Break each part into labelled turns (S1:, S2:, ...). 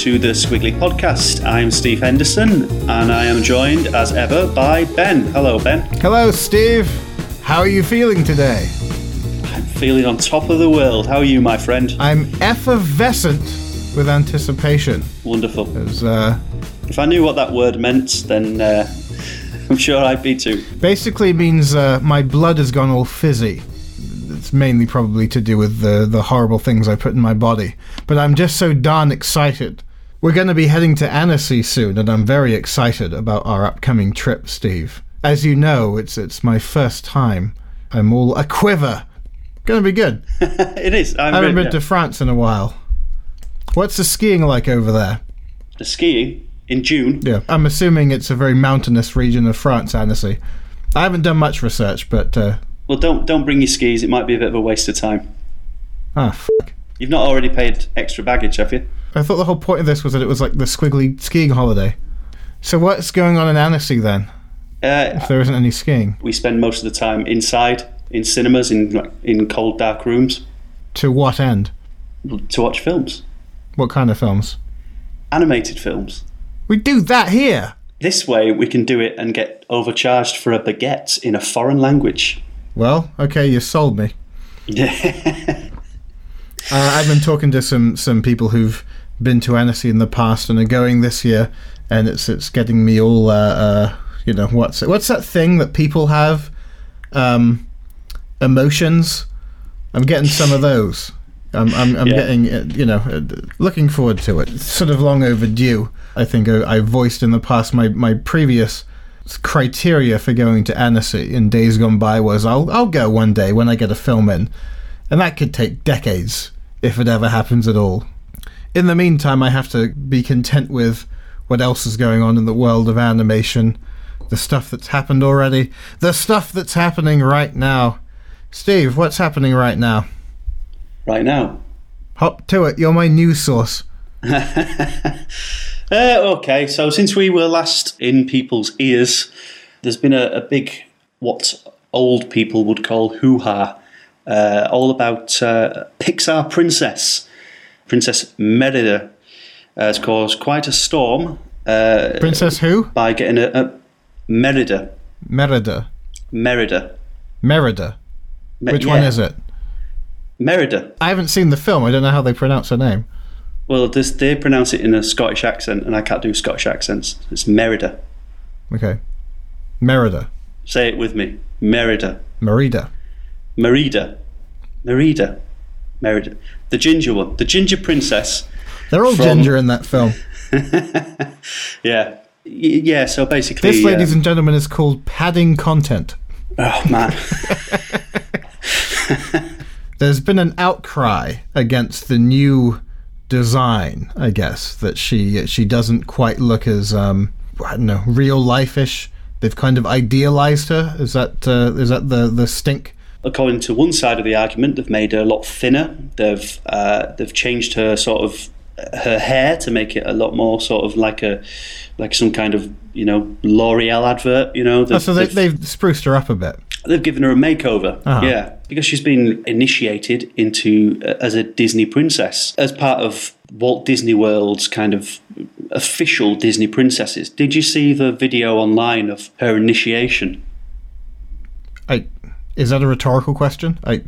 S1: to the Squiggly Podcast. I'm Steve Henderson, and I am joined, as ever, by Ben. Hello, Ben.
S2: Hello, Steve. How are you feeling today?
S1: I'm feeling on top of the world. How are you, my friend?
S2: I'm effervescent with anticipation.
S1: Wonderful.
S2: As, uh,
S1: If I knew what that word meant, then uh, I'm sure I'd be too.
S2: basically means uh, my blood has gone all fizzy. It's mainly probably to do with the, the horrible things I put in my body. But I'm just so darn excited. We're going to be heading to Annecy soon, and I'm very excited about our upcoming trip, Steve. As you know, it's it's my first time. I'm all a quiver. Gonna be good.
S1: it is. I'm
S2: I haven't been to France in a while. What's the skiing like over there?
S1: the skiing in June.
S2: Yeah, I'm assuming it's a very mountainous region of France, Annecy. I haven't done much research, but uh,
S1: Well, don't don't bring your skis. It might be a bit of a waste of time.
S2: ah,
S1: You've not already paid extra baggage, have you?
S2: I thought the whole point of this was that it was like the squiggly skiing holiday. So what's going on in Annecy then?
S1: Uh,
S2: If there isn't any skiing,
S1: we spend most of the time inside in cinemas in like, in cold dark rooms
S2: to what end?
S1: to watch films,
S2: What kind of films?
S1: animated films.
S2: We do that here.
S1: This way, we can do it and get overcharged for a baguette in a foreign language.
S2: Well, okay, you sold me. Uh, I've been talking to some some people who've been to Annecy in the past and are going this year, and it's it's getting me all uh, uh, you know what's what's that thing that people have um, emotions. I'm getting some of those. I'm I'm, I'm
S1: Yeah.
S2: getting uh, you know uh, looking forward to it. It's sort of long overdue. I think I, I voiced in the past my my previous criteria for going to Annecy in days gone by was I'll I'll go one day when I get a film in, and that could take decades if it ever happens at all. In the meantime, I have to be content with what else is going on in the world of animation, the stuff that's happened already, the stuff that's happening right now. Steve, what's happening right now?
S1: right now.
S2: Hop to it. You're my news source.
S1: Uh, okay, so since we were last in people's ears, there's been a, a big, what old people would call hoo ha, uh, all about uh, Pixar Princess. Princess Merida uh, has caused quite a storm uh,
S2: Princess who?
S1: by getting a, a Merida.
S2: Merida.
S1: Merida.
S2: Merida.
S1: Me-
S2: Which
S1: yeah,
S2: one is it?
S1: Merida.
S2: I haven't seen the film. I don't know how they pronounce her name.
S1: Well, this, they pronounce it in a Scottish accent, and I can't do Scottish accents. It's Merida.
S2: Okay. Merida.
S1: Say it with me. Merida.
S2: Merida.
S1: Merida. Merida. Merida. The ginger one. The ginger princess.
S2: They're all
S1: From-
S2: ginger in that film.
S1: Yeah. Yeah, so basically.
S2: This, ladies
S1: uh,
S2: and gentlemen, is called padding content.
S1: oh, man.
S2: There's been an outcry against the new design, I guess, that she she doesn't quite look as um I don't know, real life-ish. They've kind of idealized her. Is that uh, is that the the stink?
S1: According to one side of the argument, they've made her a lot thinner. They've uh, they've changed her sort of her hair to make it a lot more sort of like a like some kind of you know L'Oreal advert. You know,
S2: Oh, so they,
S1: they've,
S2: they've spruced her up a bit.
S1: they've given her a makeover.
S2: Uh-huh.
S1: Yeah, because she's been initiated into uh, as a Disney princess as part of Walt Disney World's kind of official Disney princesses. Did you see the video online of her initiation?
S2: Is that a rhetorical question? I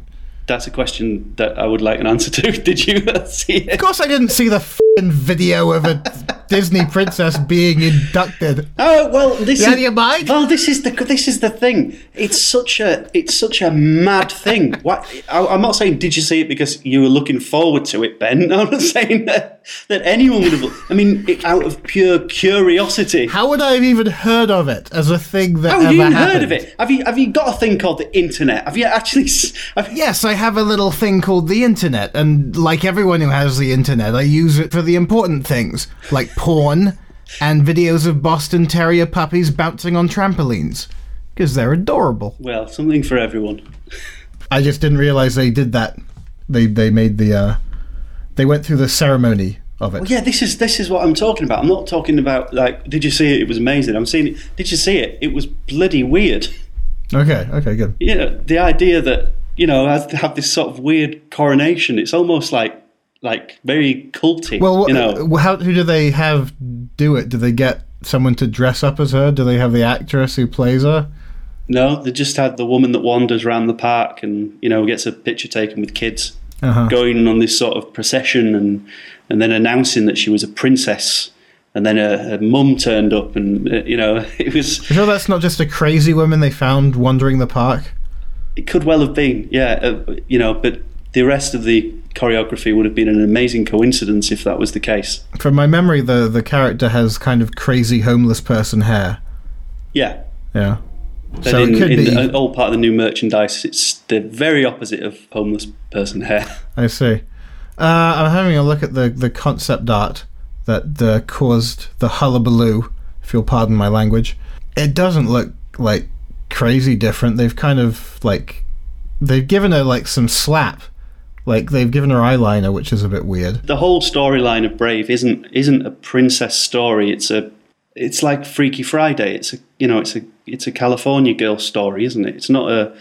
S1: That's a question that I would like an answer to. Did you see it?
S2: of course I didn't see the video of a Disney princess being inducted.
S1: Oh well, this
S2: You
S1: is
S2: out of your mind?
S1: well. This is the this is the thing. It's such a it's such a mad thing. What I, I'm not saying did you see it because you were looking forward to it, Ben. I'm not saying that, that anyone would have. I mean, it, out of pure curiosity.
S2: How would I have even heard of it as a thing that
S1: Oh,
S2: ever
S1: you
S2: happened?
S1: heard of it? Have you have you got a thing called the internet? Have you actually? Have,
S2: Yes, I have a little thing called the internet, and like everyone who has the internet, I use it for the important things, like porn and videos of Boston Terrier puppies bouncing on trampolines, because they're adorable.
S1: well, something for everyone.
S2: I just didn't realize they did that. They they made the uh, they went through the ceremony of it.
S1: Well, yeah, this is this is what I'm talking about. I'm not talking about like, did you see it? It was amazing. I'm seeing it. Did you see it? It was bloody weird.
S2: Okay, okay, good.
S1: You know, the idea that you know has to have this sort of weird coronation. It's almost like like very culty.
S2: Well,
S1: you know,
S2: how who do they have do it? Do they get someone to dress up as her? Do they have the actress who plays her?
S1: no, they just had the woman that wanders around the park and you know gets a picture taken with kids
S2: Uh-huh.
S1: going on this sort of procession and and then announcing that she was a princess. And then her, her mum turned up, and uh, you know it was.
S2: You sure that's not just a crazy woman they found wandering the park?
S1: It could well have been, yeah. Uh, you know, but the rest of the choreography would have been an amazing coincidence if that was the case.
S2: From my memory, the the character has kind of crazy homeless person hair.
S1: Yeah.
S2: Yeah.
S1: Then
S2: So
S1: in,
S2: it could
S1: in
S2: be.
S1: the, all part of the new merchandise, it's the very opposite of homeless person hair.
S2: I see. Uh, I'm having a look at the, the concept art that uh, caused the hullabaloo, if you'll pardon my language. It doesn't look like crazy different. They've kind of like they've given her like some slap, like they've given her eyeliner, which is a bit weird.
S1: The whole storyline of Brave isn't isn't a princess story. It's a it's like Freaky Friday. It's a you know it's a it's a California girl story, isn't it? It's not a.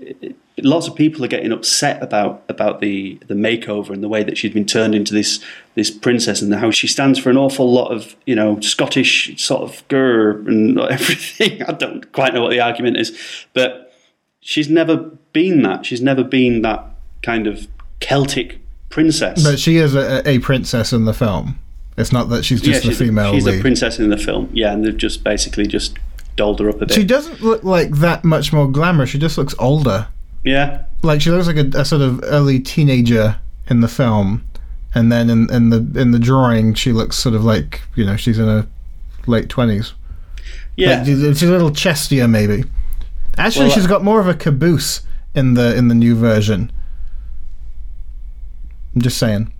S1: It, lots of people are getting upset about about the the makeover and the way that she's been turned into this this princess and how she stands for an awful lot of you know Scottish sort of grr and everything. I don't quite know what the argument is, but she's never been that. She's never been that kind of Celtic princess.
S2: But she is a, a princess in the film. It's not that she's just
S1: yeah,
S2: the
S1: she's,
S2: female
S1: a, she's
S2: lead.
S1: a princess in the film. Yeah, and they've just basically just dolled her up a bit.
S2: she doesn't look like that much more glamorous. She just looks older.
S1: yeah,
S2: like she looks like a, a sort of early teenager in the film, and then in, in the in the drawing she looks sort of like you know she's in her late twenties.
S1: yeah.
S2: like, she's she's a little chestier maybe. Actually,
S1: Well,
S2: she's got more of a caboose in the in the new version. I'm just saying.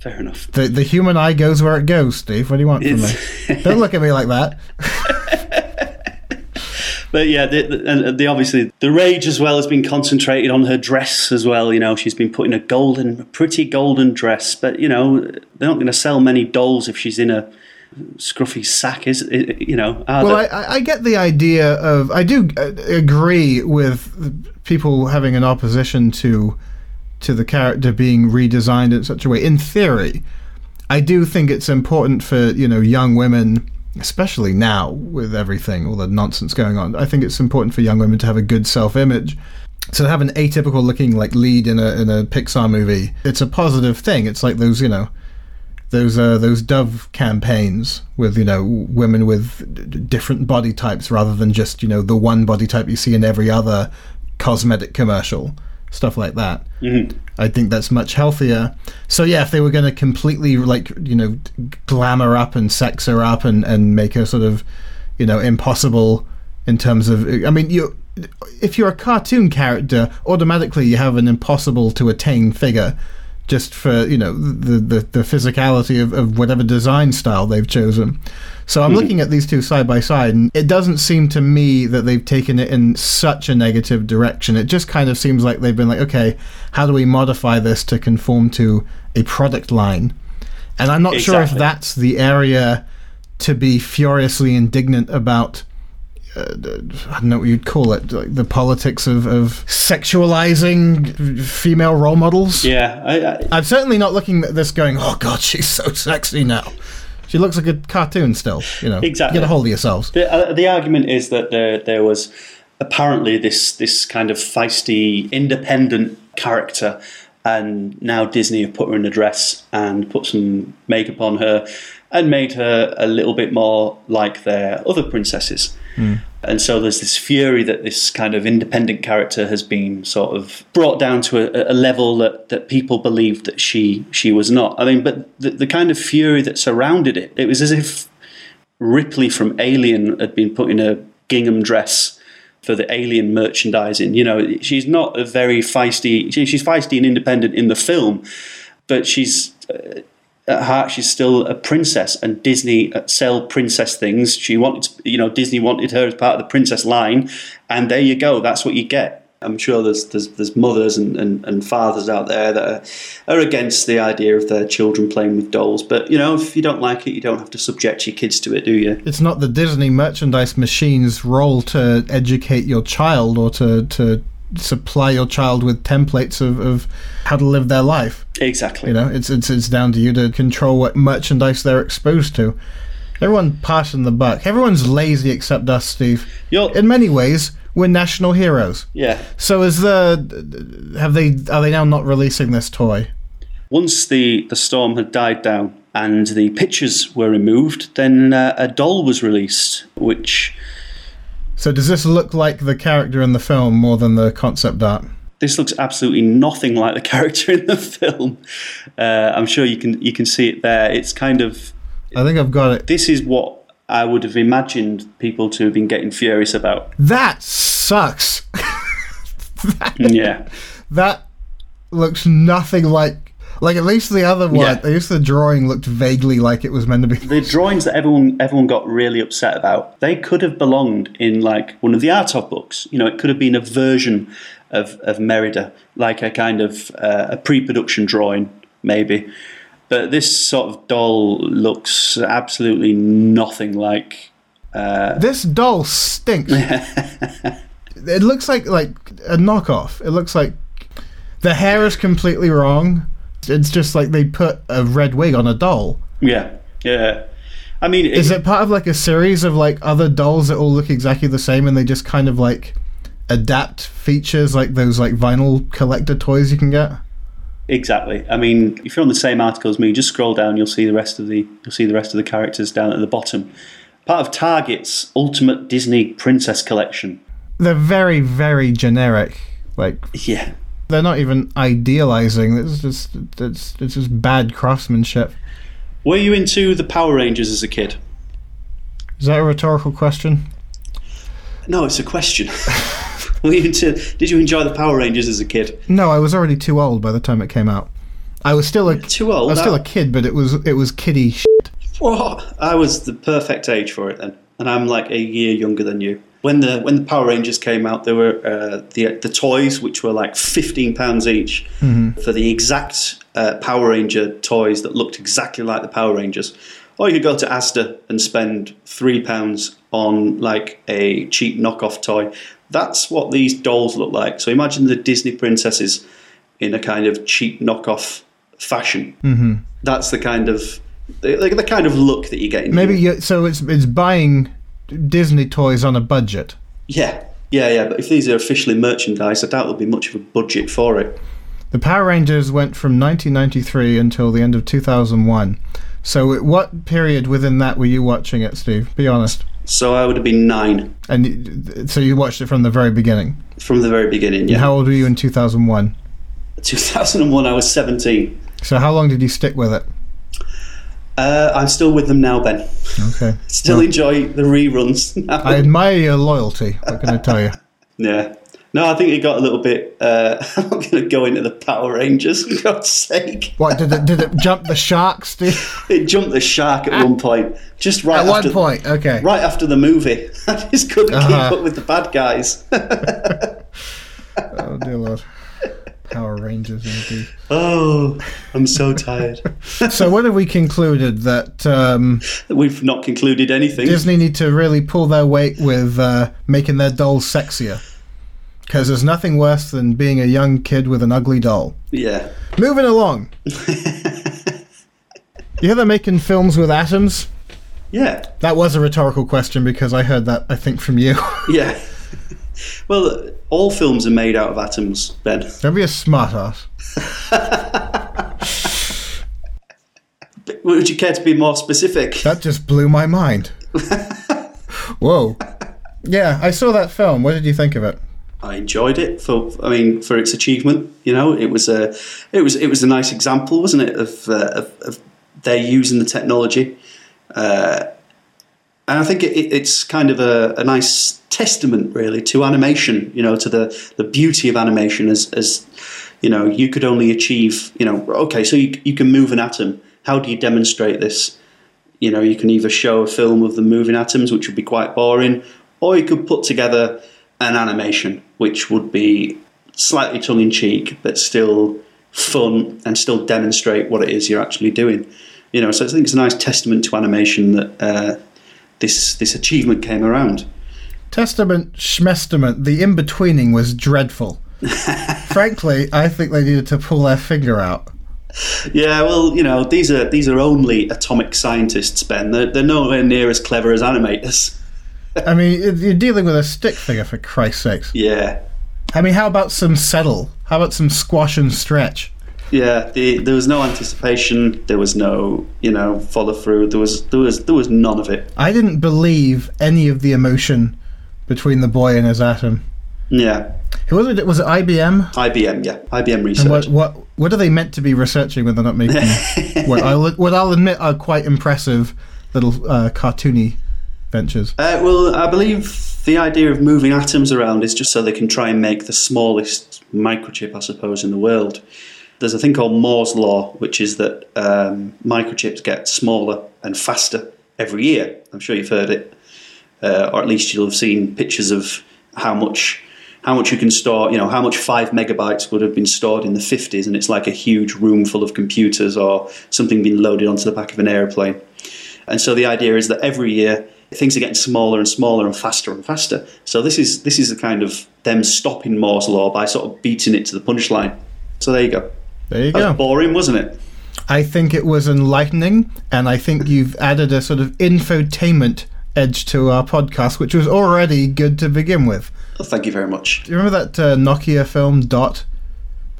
S1: fair enough.
S2: The the human eye goes where it goes, Steve. What do you want from
S1: It's-
S2: me? Don't look at me like that.
S1: But yeah, the, the, and the obviously the rage as well has been concentrated on her dress as well. You know, she's been put in a golden, a pretty golden dress. But you know, they're not going to sell many dolls if she's in a scruffy sack. Is you know?
S2: Well, I- I get the idea of. I do uh, agree with people having an opposition to to the character being redesigned in such a way. In theory, I do think it's important for you know young women, especially now with everything, all the nonsense going on. I think it's important for young women to have a good self image. So to have an atypical looking like lead in a in a Pixar movie, it's a positive thing. It's like those you know those uh, those Dove campaigns with you know women with d- different body types rather than just you know the one body type you see in every other cosmetic commercial, stuff like that.
S1: Mhm.
S2: I think that's much healthier. So yeah, if they were going to completely like you know glamour up and sex her up and and make her sort of you know impossible in terms of I mean you if you're a cartoon character automatically you have an impossible to attain figure just for you know the the, the physicality of, of whatever design style they've chosen. So I'm looking at these two side by side, and it doesn't seem to me that they've taken it in such a negative direction. It just kind of seems like they've been like, okay, how do we modify this to conform to a product line? And I'm not sure if that's the area to be furiously indignant about. Uh, I don't know what you'd call it, like the politics of, of sexualizing female role models.
S1: yeah, I, I,
S2: I'm certainly not looking at this going, oh god, she's so sexy now. She looks like a cartoon still, you know.
S1: Exactly.
S2: Get a hold of yourselves.
S1: The, uh, the argument is that there there was apparently this this kind of feisty, independent character, and now Disney have put her in a dress and put some makeup on her, and made her a little bit more like their other princesses. And so there's this fury that this kind of independent character has been sort of brought down to a, a level that, that people believed that she she was not. I mean, but the, the kind of fury that surrounded it, it was as if Ripley from Alien had been put in a gingham dress for the Alien merchandising. You know, she's not a very feisty. She, she's feisty and independent in the film, but she's uh, at heart she's still a princess. And Disney uh, sell princess things. She wanted, you know, Disney wanted her as part of the princess line, and there you go. That's what you get. I'm sure there's there's, there's mothers and, and, and fathers out there that are, are against the idea of their children playing with dolls. But you know, if you don't like it, you don't have to subject your kids to it, do you?
S2: It's not the Disney merchandise machine's role to educate your child or to, to supply your child with templates of, of how to live their life.
S1: Exactly.
S2: You know, it's it's it's down to you to control what merchandise they're exposed to. Everyone passing the buck. Everyone's lazy except us, Steve.
S1: You're,
S2: In many ways, we're national heroes.
S1: yeah.
S2: So is the have they are they now not releasing this toy?
S1: Once the, the storm had died down and the pictures were removed, then uh, a doll was released, which
S2: So does this look like the character in the film more than the concept art?
S1: this looks absolutely nothing like the character in the film. Uh, I'm sure you can you can see it there. It's kind of
S2: I think I've got it.
S1: this is what I would have imagined people to have been getting furious about.
S2: That sucks.
S1: Yeah,
S2: that looks nothing like like at least the other one.
S1: Yeah.
S2: At least the drawing looked vaguely like it was meant to be.
S1: the drawings that everyone everyone got really upset about, they could have belonged in like one of the art of books. You know, it could have been a version of of Merida, like a kind of uh, a pre-production drawing, maybe. But this sort of doll looks absolutely nothing like.
S2: This doll stinks. it looks like like a knockoff. It looks like the hair is completely wrong. It's just like they put a red wig on a doll.
S1: Yeah, yeah. I mean,
S2: Is it part of like a series of like other dolls that all look exactly the same and they just kind of like adapt features like those like vinyl collector toys you can get?
S1: Exactly. I mean, if you're on the same article as me, just scroll down. You'll see the rest of the you'll see the rest of the characters down at the bottom. Part of Target's Ultimate Disney Princess Collection.
S2: They're very very generic. Like
S1: Yeah,
S2: they're not even idealizing. It's just it's it's just bad craftsmanship.
S1: Were you into the Power Rangers as a kid?
S2: Is that a rhetorical question?
S1: No, it's a question. Were you into? Did you enjoy the Power Rangers as a kid?
S2: No, I was already too old by the time it came out. I was still a
S1: Too old.
S2: I was still a kid, but it was it was kiddie shit.
S1: What? I was the perfect age for it then, and I'm like a year younger than you. When the when the Power Rangers came out, there were uh, the the toys which were like fifteen pounds each for the exact uh, Power Ranger toys that looked exactly like the Power Rangers. Or you could go to Asda and spend three pounds on like a cheap knockoff toy. That's what these dolls look like. So imagine the Disney princesses in a kind of cheap knockoff fashion. Mm-hmm. That's the kind of the, the kind of look that you get.
S2: Maybe you, so. It's it's buying Disney toys on a budget.
S1: Yeah, yeah, yeah. But if these are officially merchandise, I doubt there'll be much of a budget for it.
S2: The Power Rangers went from 1993 until the end of 2001. So, what period within that were you watching it, Steve? Be honest.
S1: So I would have been nine
S2: And so you watched it from the very beginning.
S1: from the very beginning. Yeah,
S2: How old were you in 2001?
S1: 2001. I was 17.
S2: So, how long did you stick with it?
S1: Uh, I'm still with them now, Ben.
S2: Okay.
S1: Still enjoy the reruns. Now.
S2: I admire your loyalty. What can I tell you?
S1: yeah. No, I think it got a little bit. Uh, I'm not going to go into the Power Rangers. For God's sake,
S2: What did it? Did it jump the shark, Steve?
S1: it jumped the shark at one point. Just right
S2: At one
S1: after,
S2: point, okay.
S1: right after the movie. I just couldn't
S2: Uh-huh.
S1: keep up with the bad guys.
S2: Oh dear lord. Power Rangers indeed.
S1: oh, I'm so tired.
S2: So what have we concluded that um,
S1: We've not concluded anything.
S2: Disney need to really pull their weight with uh, making their dolls sexier? Because there's nothing worse than being a young kid with an ugly doll.
S1: Yeah.
S2: Moving along. you hear they're making films with atoms?
S1: Yeah.
S2: That was a rhetorical question because I heard that, I think, from you.
S1: Yeah. Well, all films are made out of atoms, Ben.
S2: Don't be a smartass.
S1: Would you care to be more specific?
S2: That just blew my mind. Whoa. Yeah, I saw that film. What did you think of it?
S1: I enjoyed it for, I mean, for its achievement. You know, it was a, it was, it was a nice example, wasn't it, of, uh, of, of their using the technology. Uh, and I think it, it- it's kind of a, a nice testament, really, to animation. You know, to the, the beauty of animation as, as you know, you could only achieve. You know, okay, so you, you can move an atom. How do you demonstrate this? You know, you can either show a film of the moving atoms, which would be quite boring, or you could put together an animation, which would be slightly tongue in cheek, but still fun and still demonstrate what it is you're actually doing. You know, so I think it's a nice testament to animation that uh, this this achievement came around.
S2: Testament, Schmestament, the in betweening was dreadful. Frankly, I think they needed to pull their finger out.
S1: Yeah, well, you know, these are these are only atomic scientists, Ben. They're, they're nowhere near as clever as animators.
S2: I mean, you're dealing with a stick figure, for Christ's sakes.
S1: Yeah,
S2: I mean, how about some settle? How about some squash and stretch?
S1: Yeah. The, there was no anticipation. There was no, you know, follow through. There was there was there was none of it.
S2: I didn't believe any of the emotion between the boy and his atom.
S1: Yeah,
S2: Who was it? Was it IBM?
S1: IBM. Yeah, IBM research.
S2: And what what what are they meant to be researching when they're not making what I'll what I'll admit are quite impressive little uh, cartoony ventures.
S1: Uh, well, I believe the idea of moving atoms around is just so they can try and make the smallest microchip, I suppose, in the world. There's a thing called Moore's law, which is that um, microchips get smaller and faster every year. I'm sure you've heard it, uh, or at least you'll have seen pictures of how much how much you can store. You know, how much five megabytes would have been stored in the 50s, and it's like a huge room full of computers or something being loaded onto the back of an airplane. And so the idea is that every year things are getting smaller and smaller and faster and faster. So this is this is the kind of them stopping Moore's law by sort of beating it to the punchline. So there you go.
S2: There you
S1: That was
S2: go.
S1: boring, wasn't it?
S2: I think it was enlightening, and I think you've added a sort of infotainment edge to our podcast, which was already good to begin with.
S1: Well, thank you very much.
S2: Do you remember that uh, Nokia film Dot?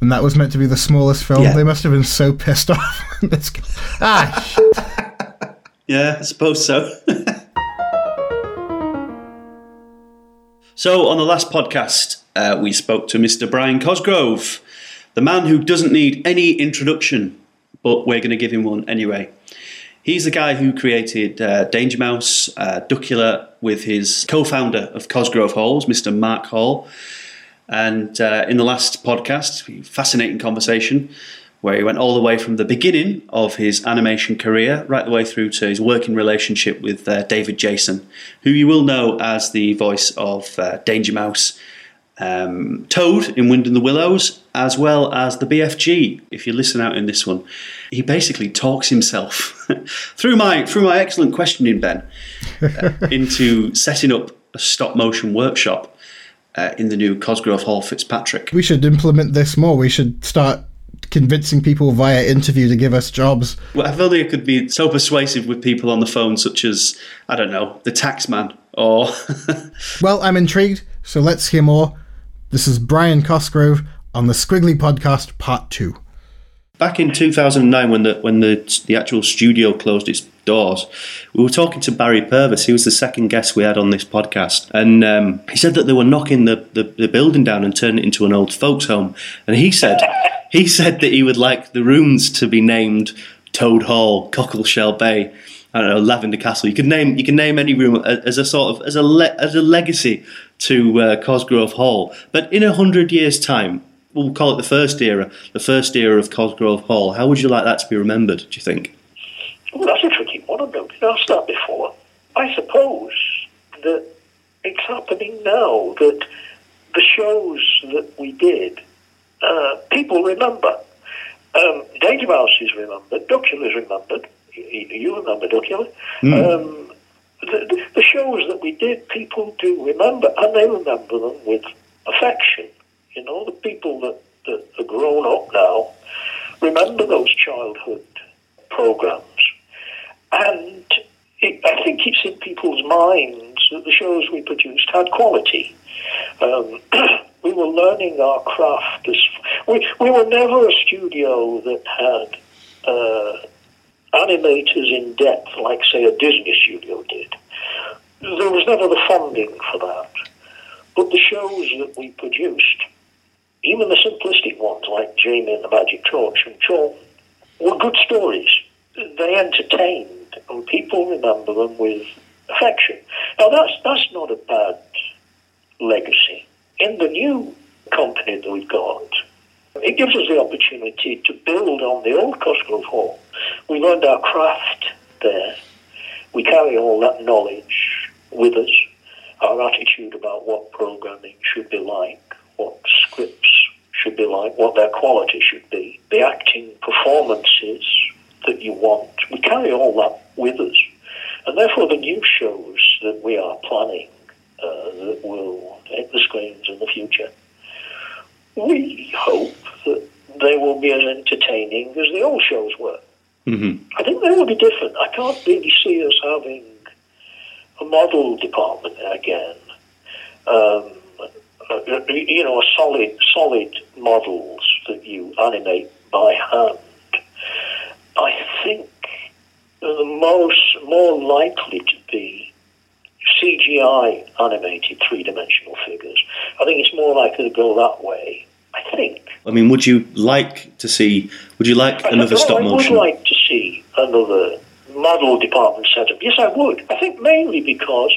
S2: And that was meant to be the smallest film.
S1: Yeah.
S2: They must have been so pissed off. Ah,
S1: Yeah, I suppose so. so, on the last podcast, uh, we spoke to Mr. Brian Cosgrove, the man who doesn't need any introduction, but we're going to give him one anyway. He's the guy who created uh, Danger Mouse, uh, Duckula, with his co founder of Cosgrove Halls, Mr. Mark Hall. And uh, in the last podcast, fascinating conversation where he went all the way from the beginning of his animation career right the way through to his working relationship with uh, David Jason, who you will know as the voice of uh, Danger Mouse, um, Toad in Wind in the Willows, as well as the BFG. If you listen out in this one, he basically talks himself through my through my excellent questioning, Ben, uh, into setting up a stop motion workshop uh, in the new Cosgrove Hall Fitzpatrick.
S2: we should implement this more. We should start convincing people via interview to give us jobs.
S1: Well, if only I could be so persuasive with people on the phone, such as I don't know, the taxman, or
S2: Well, I'm intrigued, so let's hear more. This is Brian Cosgrove on the Squiggly Podcast, Part 2.
S1: back in 2009, when the when the the actual studio closed its doors, we were talking to Barry Purves. He was the second guest we had on this podcast, and um, he said that they were knocking the, the, the building down and turning it into an old folks' home. And he said he said that he would like the rooms to be named Toad Hall, Cockleshell Bay. I don't know, Lavender Castle. You can name you can name any room as a sort of as a le- as a legacy to uh, Cosgrove Hall. But in a hundred years' time, we'll call it the first era, the first era of Cosgrove Hall. How would you like that to be remembered? Do you think?
S3: Well, that's a tricky one. I've not been asked that before. I suppose that it's happening now that the shows that we did, uh, people remember. Um, Danger Mouse is remembered. Duckula is remembered. You, remember Duckula. Um, the, the- shows that we did, people do remember, and they remember them with affection. You know, the people that, that are grown up now remember those childhood programs. And it, I think it's in people's minds that the shows we produced had quality. Um, we were learning our craft. As, we, we were never a studio that had uh, animators in depth like, say, a Disney studio did. There was never the funding for that. But the shows that we produced, even the simplistic ones like Jamie and the Magic Torch and Sean, were good stories. They entertained, and people remember them with affection. Now, that's, that's not a bad legacy. In the new company that we've got, it gives us the opportunity to build on the old Cosgrove Hall. We learned our craft there. We carry all that knowledge with us, our attitude about what programming should be like, what scripts should be like, what their quality should be, the acting performances that you want. We carry all that with us. And therefore, the new shows that we are planning, uh, that will hit the screens in the future. We hope that they will be as entertaining as the old shows were.
S1: Mm-hmm.
S3: I think they will be different. I can't really see us having a model department again. Um, uh, you know, a solid, solid models that you animate by hand. I think the most more likely to be CGI animated three dimensional figures. I think it's more likely to go that way. I think.
S1: I mean, would you like to see? Would you like
S3: I-
S1: another stop
S3: I would like to see another model department set up. Yes, I would. I think mainly because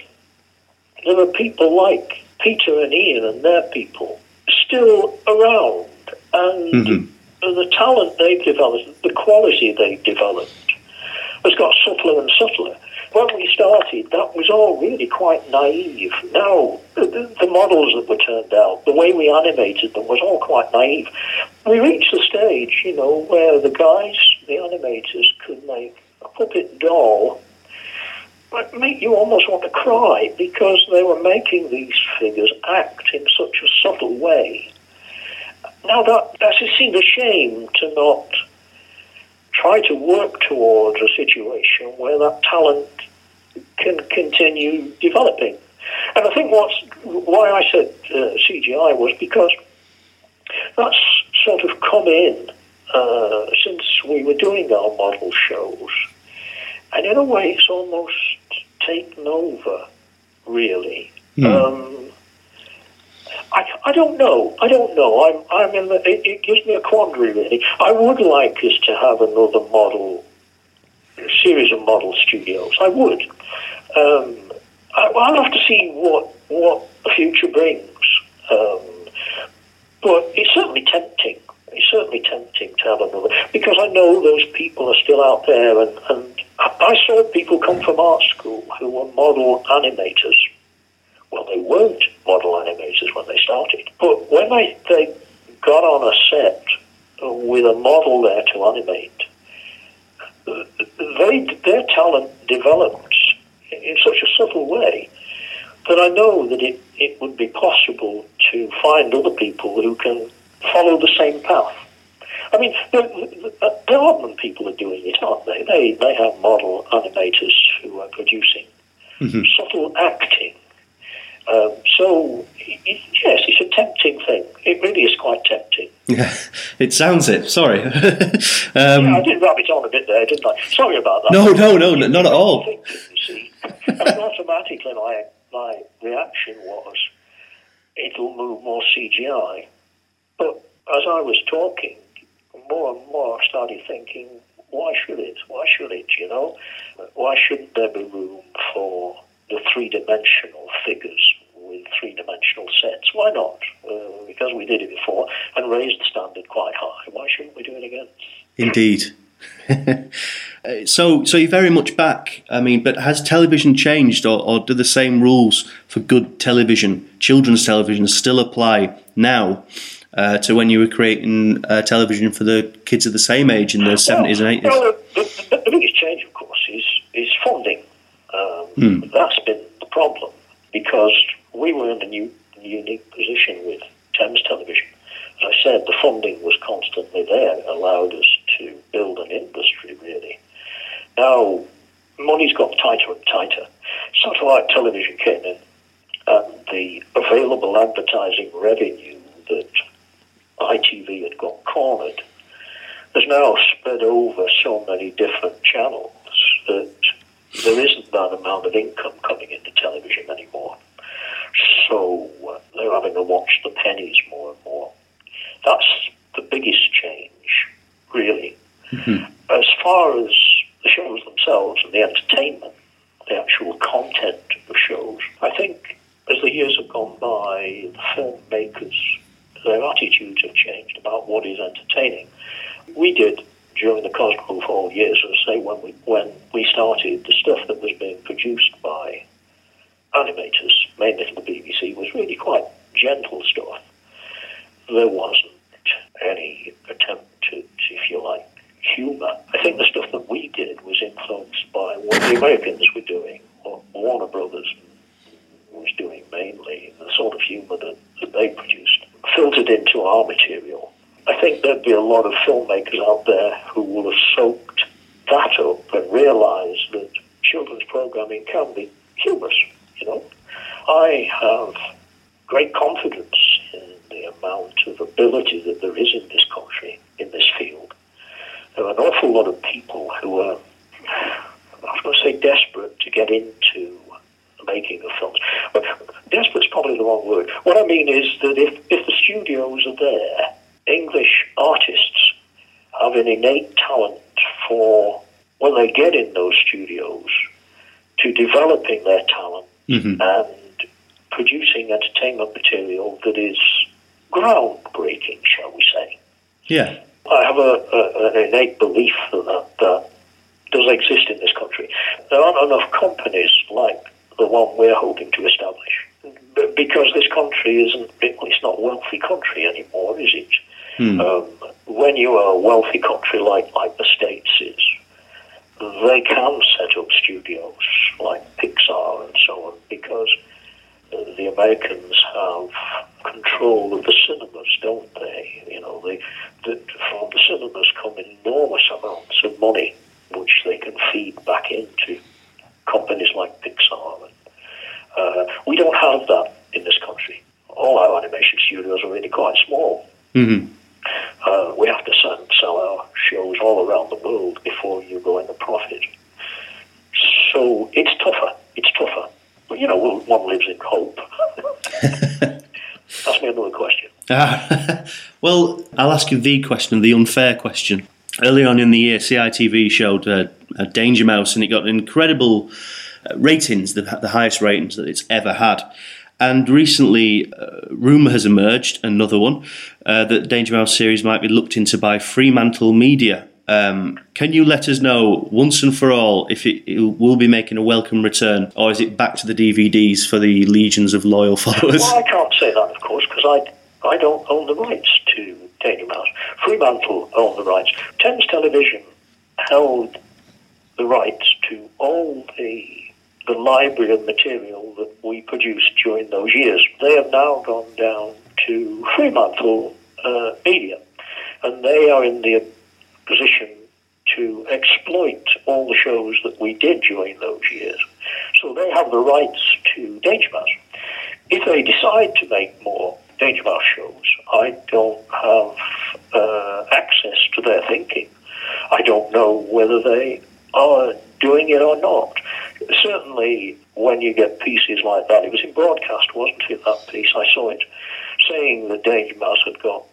S3: there are people like Peter and Ian and their people still around, and
S1: Mhm.
S3: the talent they've developed, the quality they've developed, has got subtler and subtler. When we started, that was all really quite naive. Now, the, the- models that were turned out, the way we animated them was all quite naive. We reached the stage, you know, where the guys, the animators, could make a puppet doll but make you almost want to cry because they were making these figures act in such a subtle way. Now that that seemed a shame to not try to work towards a situation where that talent can continue developing. And I think what's why I said uh, CGI was because that's sort of come in uh, since we were doing our model shows. And in a way, it's almost taken over, really.
S1: Hmm.
S3: Um, I, I don't know. I don't know. I'm, I'm in the, it, it gives me a quandary, really. I would like us to have another model, series of model studios. I would. Um, I, I'll have to see what, what the future brings. Um, but it's certainly tempting. It's certainly tempting to have another because I know those people are still out there, and, and I saw people come from art school who were model animators. Well, they weren't model animators when they started, but when they, they got on a set with a model there to animate, they, their talent developed in such a subtle way that I know that it, it would be possible to find other people who can follow the same path. I mean, the people are doing it, aren't they? They, they have model animators who are producing
S1: Mhm.
S3: subtle acting. Um, so, it, it- yes, it's a tempting thing. It really is quite tempting.
S1: Yeah, it sounds it. Sorry. um,
S3: yeah, I did rub it on a bit there, didn't I? Sorry about that.
S1: No, no, no, not at all.
S3: Thinking, see. and automatically, my my reaction was, it'll move more CGI. But as I was talking, more and more I started thinking, why should it? Why should it? You know, why shouldn't there be room for the three-dimensional figures with three-dimensional sets? Why not? Uh, because we did it before and raised the standard quite high. Why shouldn't we do it again?
S1: Indeed. Uh, so, so you're very much back. I mean, but has television changed, or, or do the same rules for good television, children's television, still apply now uh, to when you were creating uh, television for the kids of the same age in the seventies and eighties?
S3: Well, the, the, the biggest change, of course, is is funding. Um,
S1: Hmm.
S3: That's been the problem because we were in a new, unique position with Thames Television. As I said, the funding was constantly there. It allowed us to build an industry, really. Now, money's got tighter and tighter. Satellite television came in, and the available advertising revenue that ITV had got cornered has now spread over so many different channels that there isn't that amount of income coming into television anymore. So uh, they're having to watch the pennies more and more. That's the biggest change, really. As far as the shows themselves and the entertainment, the actual content of the shows, I think as the years have gone by, the filmmakers, their attitudes have changed about what is entertaining. We did during the Cosgrove Hall years, as I say, when we when we started, the stuff that was being produced by animators, mainly for the BBC, was really quite gentle stuff. There wasn't any attempt to, if you like, humour. I think the stuff that we did was influenced by what the Americans were doing, what Warner Brothers was doing mainly, the sort of humour that, that they produced filtered into our material, I think there'd be a lot of filmmakers out there who will have soaked that up and realised that children's programming can be humorous, you know. I have great confidence in the amount of ability that there is in this country, in this field. There are an awful lot of people who are, I was going to say, desperate to get into making of films. But desperate is probably the wrong word. What I mean is that if, if the studios are there, English artists have an innate talent for, when they get in those studios, to developing their talent
S1: Mm-hmm.
S3: and producing entertainment material that is groundbreaking, shall we say.
S1: Yeah.
S3: I have a, a, an innate belief that, that does exist in this country. There aren't enough companies like the one we're hoping to establish. Because this country isn't, it's not a wealthy country anymore, is it? Um, when you are a wealthy country like, like the States is, they can set up studios like Pixar and so on because the Americans have control of the cinemas, don't they? You know, they, the, from the cinemas come enormous amounts of money which they can feed back into companies like Pixar. And, uh, we don't have that in this country. All our animation studios are really quite small.
S1: Mm-hmm.
S3: Uh, we have to sell, sell our shows all around the world before you go into profit. So it's tougher. It's tougher. But, you know, one lives in hope. Ask me another question.
S1: Ah, well, I'll ask you the question, the unfair question. Earlier on in the year, CITV showed uh, Danger Mouse, and it got incredible uh, ratings, the, the highest ratings that it's ever had. And recently, uh, rumour has emerged, another one, uh, that Danger Mouse series might be looked into by Fremantle Media. Um, can you let us know once and for all if it, it will be making a welcome return, or is it back to the DVDs for the legions of loyal followers?
S3: Well, I can't say that, of course, because I, I don't own the rights to Danger Mouse. Fremantle own the rights. Thames Television held the rights to all the the library of material that we produced during those years. They have now gone down to Fremantle uh, Media, and they are in the position to exploit all the shows that we did during those years. So they have the rights to Danger Mouse. If they decide to make more Danger Mouse shows, I don't have uh, access to their thinking. I don't know whether they are doing it or not. Certainly, when you get pieces like that, it was in broadcast, wasn't it? That piece, I saw it, saying that Danger Mouse had got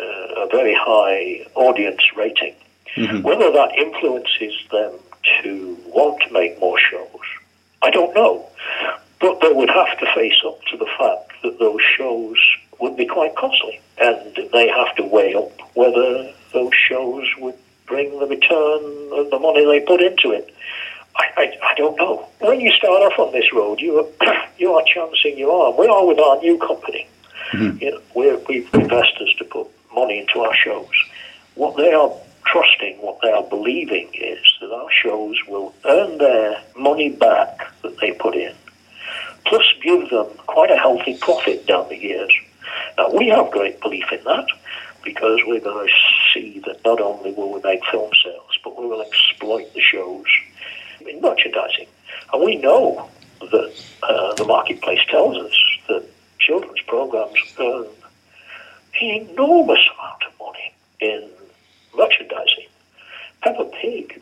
S3: uh, a very high audience rating. Whether that influences them to want to make more shows, I don't know. But they would have to face up to the fact that those shows would be quite costly, and they have to weigh up whether those shows would bring the return of the money they put into it. I, I, I don't know. When you start off on this road, you are, you are chancing your arm. We are with our new company. You know, we're, we've investors to put money into our shows. What they are trusting, what they are believing is that our shows will earn their money back that they put in, plus give them quite a healthy profit down the years. Now, we have great belief in that because we're going to see that not only will we make film sales, but we will exploit the shows in merchandising. And we know that uh, the marketplace tells us that children's programs earn enormous amount of money in merchandising. Peppa Pig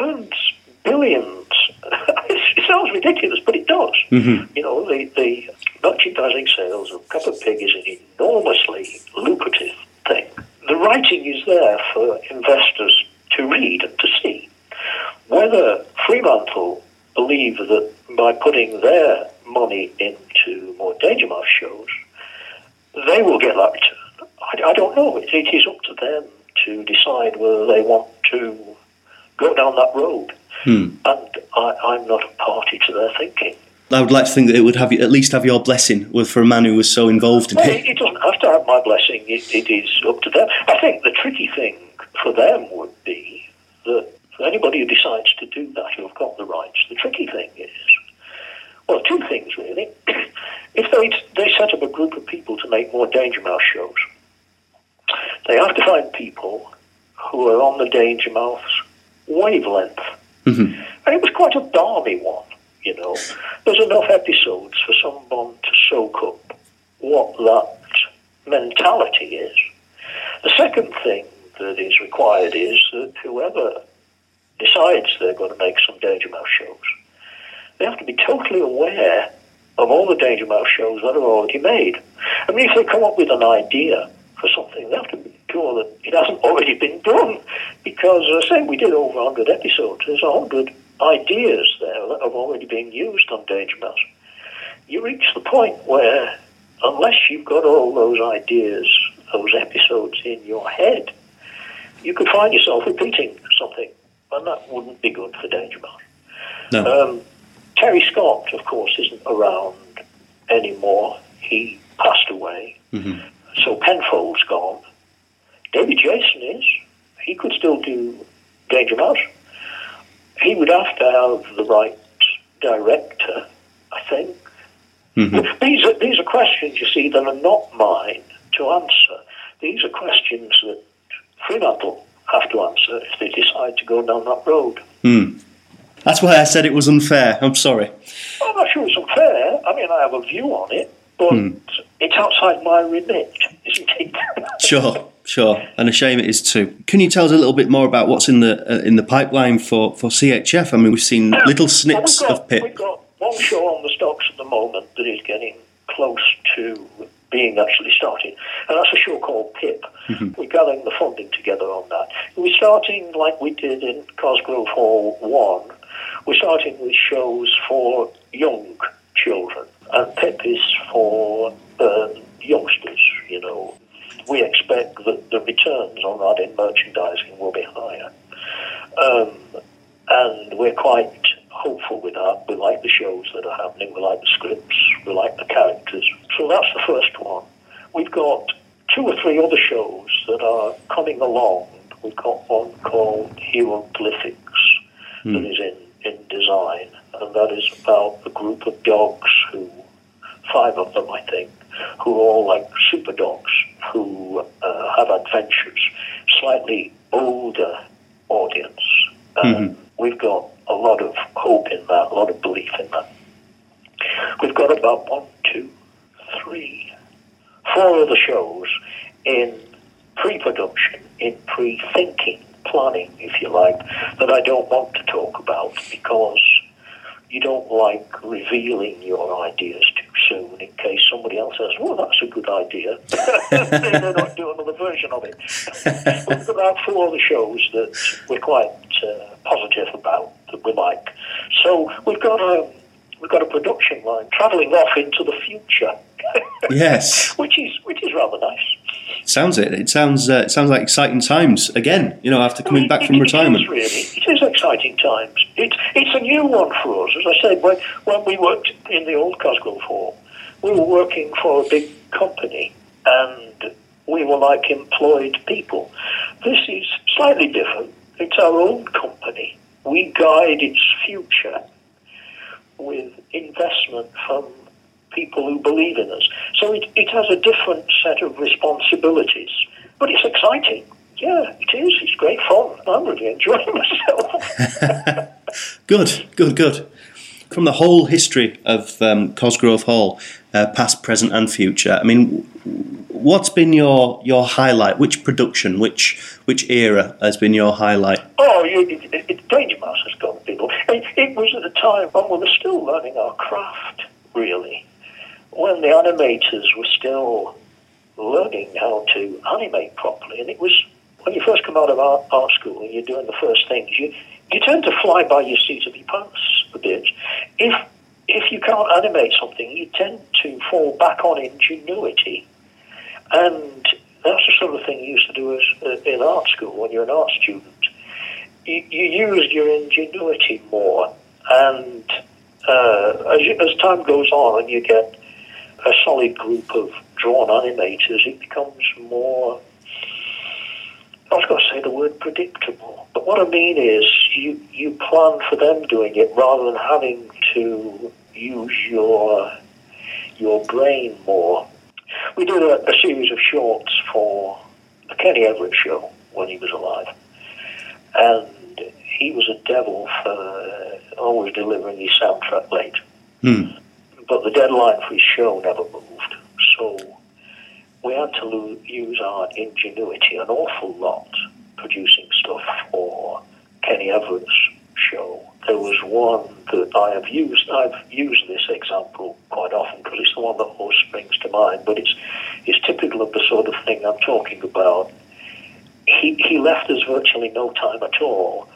S3: earns billions. it sounds ridiculous, but it does. Mm-hmm. You know, the, the merchandising sales of Peppa Pig is an enormously lucrative thing. The writing is there for investors to read and to see. Whether Fremantle believe that by putting their money into more Danger Mouse shows, they will get that return. I, I don't know. It, it is up to them to decide whether they want to go down that road. And I, I'm not a party to their thinking.
S1: I would like to think that it would have at least have your blessing with for a man who was so involved in
S3: Well,
S1: it.
S3: it, it doesn't have to have my blessing. It, it is up to them. I think the tricky thing for them would be that for anybody who decides to do that, who have got the rights, the tricky thing is, well, two things really. if they they set up a group of people to make more Danger Mouse shows, they have to find people who are on the Danger Mouse wavelength.
S1: Mm-hmm.
S3: And it was quite a balmy one, you know. There's enough episodes for someone to soak up what that mentality is. The second thing that is required is that whoever decides they're going to make some Danger Mouse shows, they have to be totally aware of all the Danger Mouse shows that are already made. I mean, if they come up with an idea for something, have to be sure that it hasn't already been done. Because, as I say, we did over 100 episodes. There's 100 ideas there that have already been used on Danger Mouse. You reach the point where, unless you've got all those ideas, those episodes in your head, you could find yourself repeating something, and that wouldn't be good for Danger Mouse.
S1: No.
S3: Um, Terry Scott, of course, isn't around anymore. He passed away.
S1: Mhm.
S3: So Penfold's gone. David Jason is. He could still do Danger Mouse. He would have to have the right director, I think.
S1: Mhm.
S3: These are these are questions you see that are not mine to answer. These are questions that Fremantle have to answer if they decide to go down that road.
S1: Hmm. That's why I said it was unfair. I'm sorry.
S3: I'm not sure it's unfair. I mean, I have a view on it, but
S1: Hmm.
S3: it's outside my remit, isn't it?
S1: Sure, sure, and a shame it is too. Can you tell us a little bit more about what's in the uh, in the pipeline for, for CHF? I mean, we've seen little snips
S3: Well, got,
S1: of Pip.
S3: We've got one show on the stocks at the moment that is getting close to being actually started, and that's a show called Pip.
S1: Mm-hmm.
S3: We're gathering the funding together on that. We're starting like we did in Cosgrove Hall 1. We're starting with shows for young children, and Pip is for um, youngsters, you know. We expect that the returns on that in merchandising will be higher. Um, and we're quite hopeful with that. We like the shows that are happening. We like the scripts. We like the characters. So that's the first one. We've got two or three other shows that are coming along. We've got one called Hieroglyphics that is in, in design, and that is about a group of dogs who, five of them, I think, who are all like super dogs who uh, have adventures. Slightly older audience. Um, We've got a lot of hope in that, a lot of belief in that. We've got about one, two, three, four other shows in pre-production, in pre-thinking, planning, if you like, that I don't want to talk about because you don't like revealing your ideas too soon in case somebody else says, well, that's a good idea. they're not doing another version of it. We've got about four other shows that we're quite uh, positive about, that we like. So we've got a, we've got a production line travelling off into the future.
S1: Yes,
S3: which is which is rather nice.
S1: sounds it. It sounds uh, it sounds like exciting times again. You know, after coming back from
S3: It- it
S1: retirement.
S3: is really, it is exciting times. It's it's a new one for us. As I said, when when we worked in the old Cosgrove Hall, we were working for a big company, and we were like employed people. This is slightly different. It's our own company. We guide its future with investment from people who believe in us. So it, it has a different set of responsibilities, but it's exciting. Yeah, it is. It's great fun. I'm really enjoying myself.
S1: Good, good, good. From the whole history of um, Cosgrove Hall, uh, past, present, and future. I mean, what's been your your highlight? Which production, which which era has been your highlight?
S3: oh, it, it, it, Danger Mouse has got people. It, it was at the time when we were still learning our craft, really, when the animators were still learning how to animate properly. And it was when you first come out of art, art school and you're doing the first things, you you tend to fly by your seat of your pants a bit. If if you can't animate something, you fall back on ingenuity, and that's the sort of thing you used to do as, uh, in art school when you're an art student. You, you used your ingenuity more, and uh, as, you, as time goes on and you get a solid group of drawn animators, it becomes more. I was going to say the word predictable, but what I mean is you you plan for them doing it rather than having to use your your brain more. We did a, a series of shorts for the Kenny Everett show when he was alive. And he was a devil for always delivering his soundtrack late.
S1: Hmm.
S3: But the deadline for his show never moved. So we had to lo- use our ingenuity an awful lot producing stuff for Kenny Everett's show. There was one that I have used. I've used this example quite often because it's the one that most springs to mind. But it's it's typical of the sort of thing I'm talking about. He he left us virtually no time at all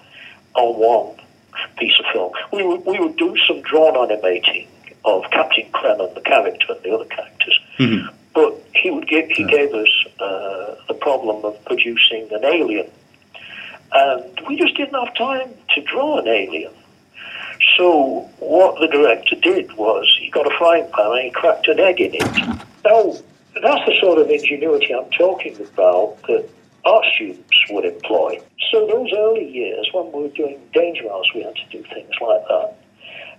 S3: on one piece of film. We would we would do some drawn animating of Captain Kremmen, the character, and the other characters.
S1: Mhm.
S3: But he would give, he gave us uh, the problem of producing an alien, and we just didn't have time to draw an alien. So what the director did was he got a frying pan and he cracked an egg in it. Now that's the sort of ingenuity I'm talking about that art students would employ. So those early years when we were doing Danger Mouse, we had to do things like that.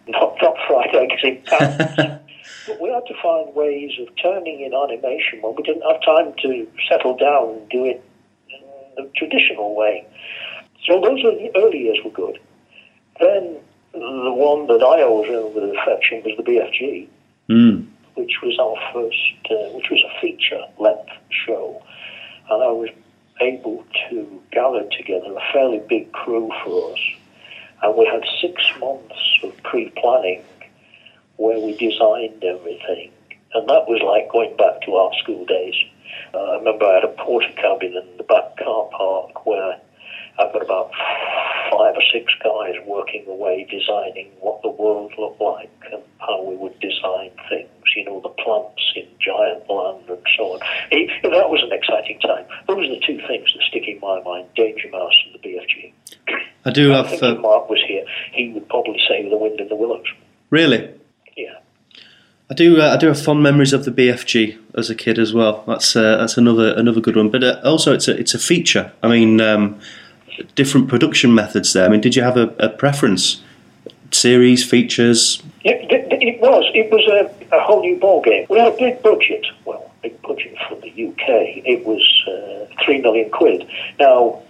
S3: Not, not fried eggs in pans. But we had to find ways of turning in animation when we didn't have time to settle down and do it the traditional way. So those were the early years were good. Then the one that I always remember with affection was the BFG,
S1: Hmm.
S3: which was our first, uh, which was a feature length show, and I was able to gather together a fairly big crew for us, and we had six months of pre-planning where we designed everything, and that was like going back to our school days. Uh, I remember I had a Portakabin in the back car park where I've got about five or six guys working away designing what the world looked like and how we would design things, you know, the plants in giant land and so on. It, that was an exciting time. Those are the two things that stick in my mind, Danger Mouse and the BFG.
S1: I do have.
S3: I think
S1: Uh,
S3: if Mark was here, he would probably say The Wind in the Willows.
S1: really. I do. Uh, I do have fond memories of the BFG as a kid as well. That's uh, that's another another good one. But uh, also, it's a it's a feature. I mean, um, different production methods there. I mean, did you have a, a preference? Series, features.
S3: It, it, it was. It was a, a whole new ball game. We had a big budget. Well, big budget for the UK. It was uh, three million quid. Now,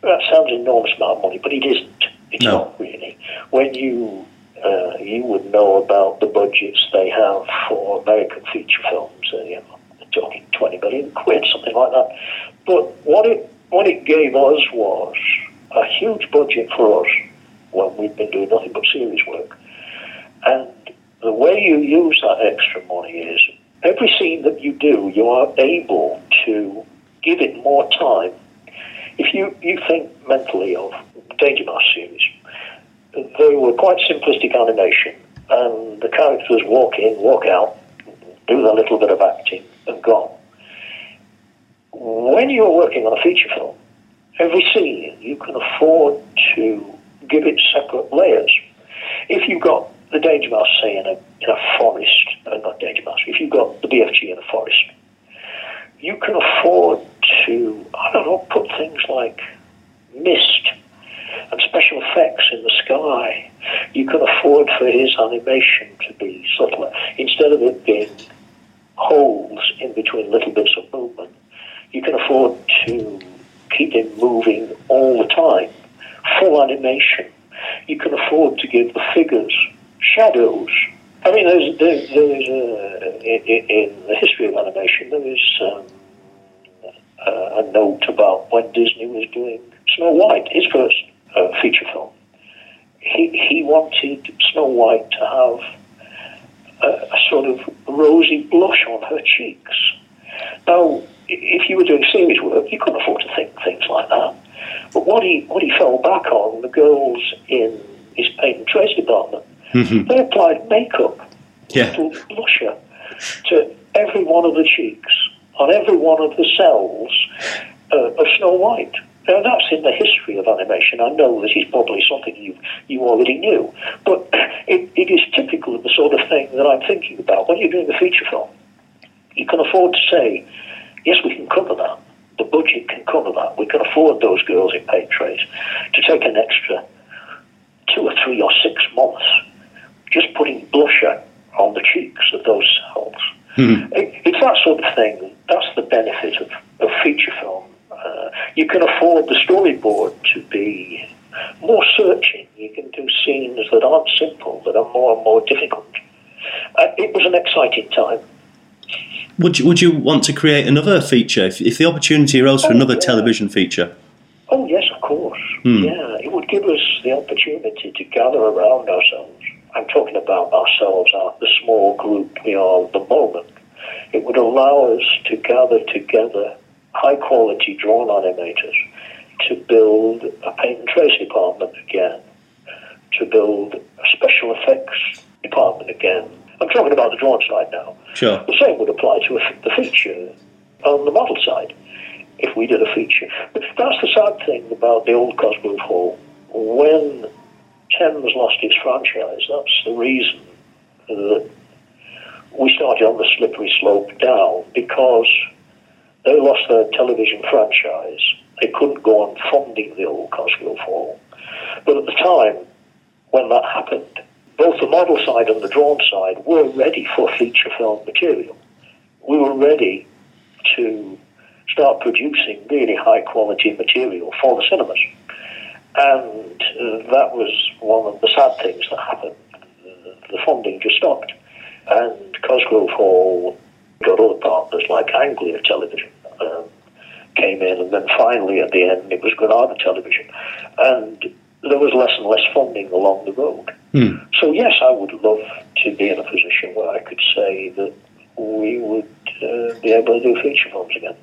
S3: that sounds an enormous amount of money, but it isn't. It's
S1: No.
S3: not really. When you uh, you would know about the budgets they have for American feature films, uh, you know, talking twenty million quid, something like that. But what it what it gave us was a huge budget for us when we'd been doing nothing but series work. And the way you use that extra money is every scene that you do, you are able to give it more time. If you, you think mentally of Danger Mouse series, they were quite simplistic animation, and the characters walk in, walk out, do their little bit of acting, and gone. When you're working on a feature film, every scene you can afford to give it separate layers. If you've got the Danger Mouse, say, in a, in a forest, uh, not Danger Mouse, if you've got the BFG in a forest, you can afford to, I don't know, put things like mist and special effects in the sky. You can afford for his animation to be subtler. Instead of it being holes in between little bits of movement, you can afford to keep him moving all the time. Full animation. You can afford to give the figures shadows. I mean, there's, there, there is a, in, in the history of animation, there is um, a, a note about when Disney was doing Snow White, his first uh, feature film. He, he wanted Snow White to have a, a sort of rosy blush on her cheeks. Now, if you were doing series work, you couldn't afford to think things like that. But what he what he fell back on, the girls in his paint and trace department, they applied makeup,
S1: Yeah.
S3: little blusher, to every one of the cheeks, on every one of the cells uh, of Snow White. Now that's in the history of animation. I know this is probably something you you already knew, but it, it is typical of the sort of thing that I'm thinking about when you're doing a feature film. You can afford to say, yes, we can cover that. The budget can cover that. We can afford those girls in paint trays to take an extra two or three or six months just putting blusher on the cheeks of those cells. Hmm. It, it's that sort of thing. That's the benefit of, of feature film. You can afford the storyboard to be more searching. You can do scenes that aren't simple, that are more and more difficult. Uh, it was an exciting time.
S1: Would you, would you want to create another feature if, if the opportunity arose for
S3: Oh,
S1: another
S3: yeah.
S1: television feature?
S3: Oh yes, of course. Yeah, it would give us the opportunity to gather around ourselves. I'm talking about ourselves, our, the small group we are at the moment. It would allow us to gather together high quality drawn animators to build a paint and trace department again, to build a special effects department again. I'm talking about the drawn side now.
S1: Sure.
S3: The same would apply to a, the feature on the model side if we did a feature. But that's the sad thing about the old Cosgrove Hall. When Thames lost its franchise, that's the reason that we started on the slippery slope down because they lost their television franchise. They couldn't go on funding the old Cosgrove Hall. But at the time when that happened, both the model side and the drawn side were ready for feature film material. We were ready to start producing really high quality material for the cinemas. And uh, that was one of the sad things that happened. Uh, the funding just stopped. And Cosgrove Hall got other partners like Anglia Television um, came in, and then finally at the end it was Granada Television. And there was less and less funding along the road. So, yes, I would love to be in a position where I could say that we would uh, be able to do feature films again.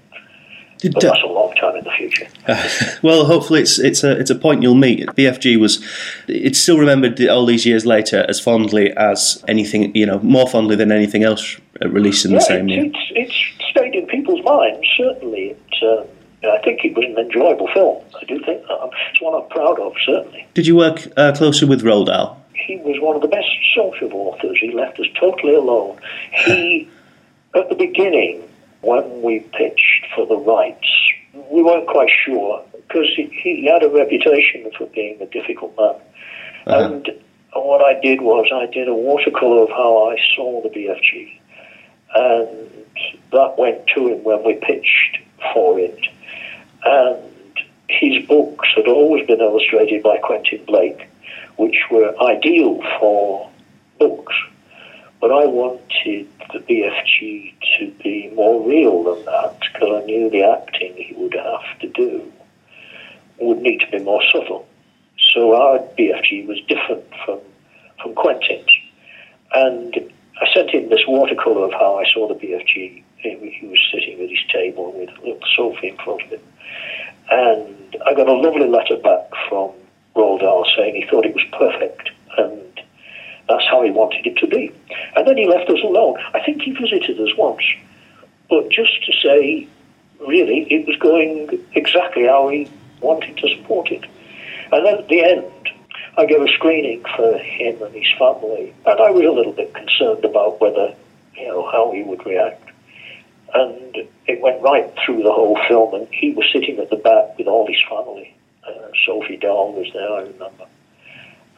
S1: Did,
S3: But
S1: uh,
S3: that's a long time in the future.
S1: well, hopefully it's it's a it's a point you'll meet. BFG was it's still remembered all these years later as fondly as anything you know more fondly than anything else uh, released in the same year.
S3: it's, it's stayed in people's minds, certainly. It, um, I think it was an enjoyable film. I do think that. It's one I'm proud of, certainly.
S1: Did you work uh, closely with Roald Dahl?
S3: He was one of the best social authors. He left us totally alone. He, at the beginning, when we pitched for the rights, we weren't quite sure because he, he had a reputation for being a difficult man. And what I did was I did a watercolour of how I saw the BFG. And that went to him when we pitched for it. And his books had always been illustrated by Quentin Blake, which were ideal for books. But I wanted the BFG to be more real than that because I knew the acting he would have to do would need to be more subtle. So our BFG was different from, from Quentin's. And I sent him this watercolour of how I saw the BFG. He was sitting at his table with a little Sophie in front of him. And I got a lovely letter back from Roald Dahl saying he thought it was perfect and that's how he wanted it to be. And then he left us alone. I think he visited us once, but just to say, really, it was going exactly how he wanted to support it. And then at the end, I gave a screening for him and his family, and I was a little bit concerned about whether, you know, how he would react. And it went right through the whole film, and he was sitting at the back with all his family. Uh, Sophie Dahl was there, I remember.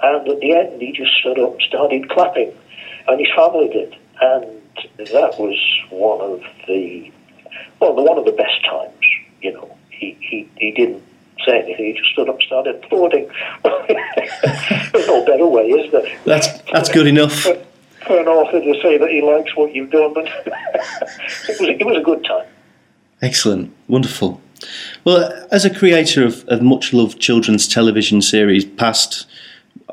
S3: And at the end, he just stood up and started clapping, and his family did. And that was one of the, well, one of the best times. You know, he he, he didn't say anything. He just stood up and started applauding. There's no better way, is there?
S1: That's that's good enough.
S3: For, for an author to say that he likes what you've done, but it was it was a good time.
S1: Excellent, wonderful. Well, as a creator of, of much loved children's television series, past,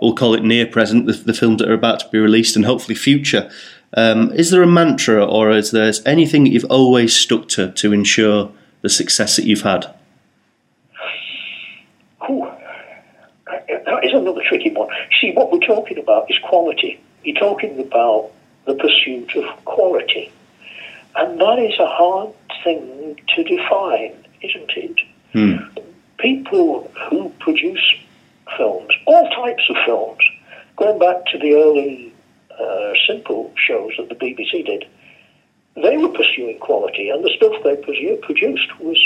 S1: we'll call it near present, the, the films that are about to be released, and hopefully future, um, is there a mantra or is there anything that you've always stuck to to ensure the success that you've had?
S3: That is uh, uh, another tricky one. See, what we're talking about is quality. You're talking about the pursuit of quality. And that is a hard thing to define, isn't it? Hmm. People who produce films, all types of films, going back to the early uh, simple shows that the BBC did, they were pursuing quality, and the stuff they produced was,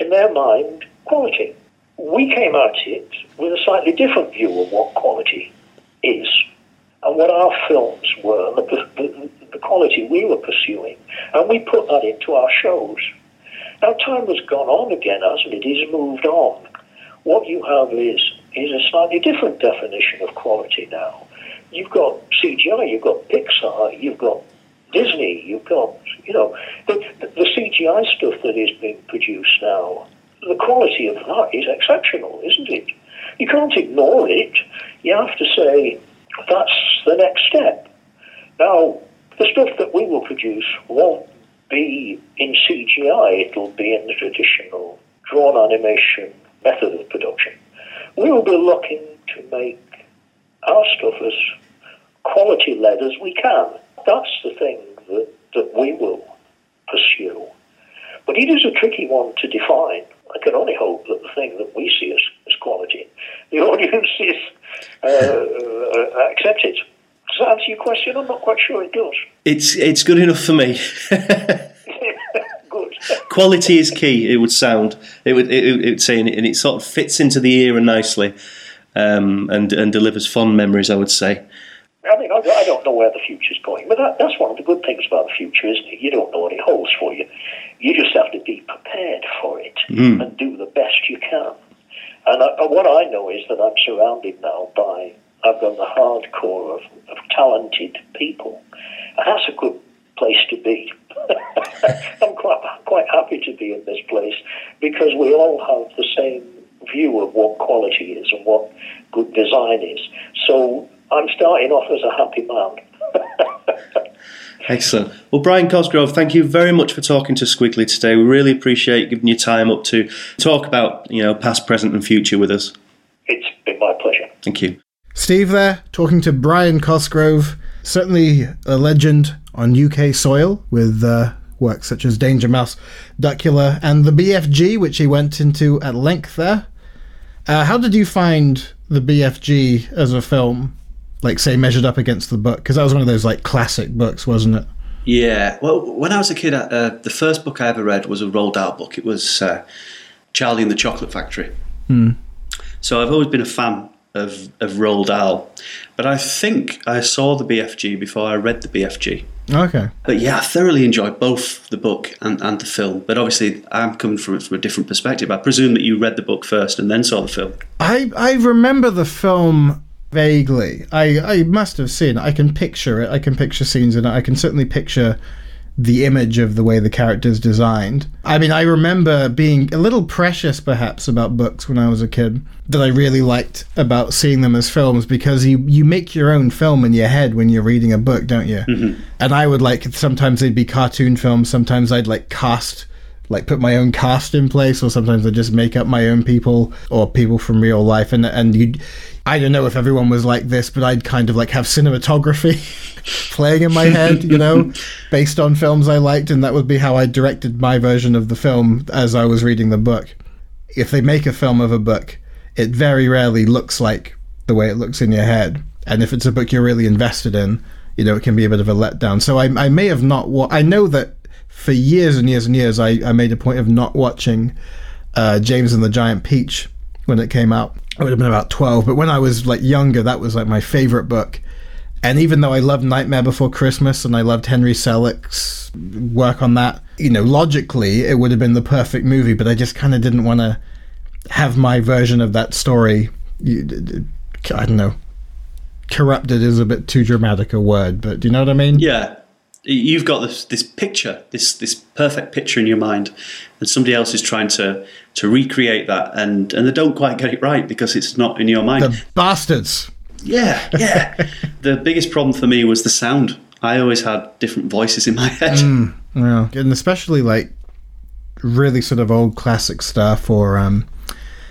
S3: in their mind, quality. We came at it with a slightly different view of what quality is and what our films were, the, the, the quality we were pursuing, and we put that into our shows. Now, time has gone on again, hasn't it? It's moved on. What you have is is a slightly different definition of quality now. You've got CGI, you've got Pixar, you've got Disney, you've got, you know, the, the CGI stuff that is being produced now. The quality of that is exceptional, isn't it? You can't ignore it. You have to say, that's the next step. Now, the stuff that we will produce won't be in CGI, it'll be in the traditional drawn animation method of production. We will be looking to make our stuff as quality led as we can. That's the thing that, that we will pursue. But it is a tricky one to define. I can only hope that the thing that we see as, as quality, the audience is uh, uh, accept it. Does that answer your question? I'm not quite sure it does.
S1: It's it's good enough for me.
S3: Good.
S1: Quality is key. It would sound. It would. It, it would say, and it, and it sort of fits into the era nicely, um, and and delivers fond memories. I would say.
S3: I mean, I, I don't know where the future's going, but that, that's one of the good things about the future, isn't it? You don't know what it holds for you. You just have to be prepared for it hmm. and do the best you can. And I, uh, what I know is that I'm surrounded now by, I've got the hardcore of, of talented people. And that's a good place to be. I'm quite, quite happy to be in this place because we all have the same view of what quality is and what good design is. So I'm starting off as a happy man.
S1: Excellent. Well, Brian Cosgrove, thank you very much for talking to Squiggly today. We really appreciate giving you time up to talk about you know past, present, and future with us.
S3: it's been my pleasure.
S1: Thank you.
S2: Steve there, talking to Brian Cosgrove, certainly a legend on UK soil with uh, works such as Danger Mouse, Duckula, and the BFG, which he went into at length there. Uh, how did you find the BFG as a film? Like, say, measured up against the book? Because that was one of those, like, classic books, wasn't it?
S1: Yeah. Well, when I was a kid, uh, the first book I ever read was a Roald Dahl book. It was uh, Charlie and the Chocolate Factory. So I've always been a fan of, of Roald Dahl. But I think I saw the BFG before I read the BFG.
S2: Okay.
S1: But yeah, I thoroughly enjoyed both the book and, and the film. But obviously, I'm coming from it from a different perspective. I presume that you read the book first and then saw the film.
S2: I I remember the film vaguely. I I must have seen. I can picture it. I can picture scenes in it. I can certainly picture the image of the way the character's designed. I mean, I remember being a little precious perhaps about books when I was a kid that I really liked about seeing them as films because you you make your own film in your head when you're reading a book, don't you? Mm-hmm. And I would like sometimes they'd be cartoon films, sometimes I'd like cast like put my own cast in place or sometimes I just make up my own people or people from real life and and you I don't know if everyone was like this but I'd kind of like have cinematography playing in my head you know based on films I liked and that would be how I directed my version of the film as I was reading the book. If they make a film of a book it very rarely looks like the way it looks in your head. And if it's a book you're really invested in you know it can be a bit of a letdown. So I, I may have not wa- I know that for years and years and years, I, I made a point of not watching uh, James and the Giant Peach when it came out. I would have been about 12, but when I was like younger, that was like my favorite book. And even though I loved Nightmare Before Christmas and I loved Henry Selick's work on that, you know, logically it would have been the perfect movie, but I just kind of didn't want to have my version of that story. I don't know. Corrupted is a bit too dramatic a word, but do you know what I mean?
S1: Yeah, you've got this this picture, this this perfect picture in your mind, and somebody else is trying to to recreate that, and and they don't quite get it right because it's not in your mind.
S2: The bastards.
S1: yeah, yeah. the biggest problem for me was the sound. I always had different voices in my head.
S2: Yeah, and especially like really sort of old classic stuff or um,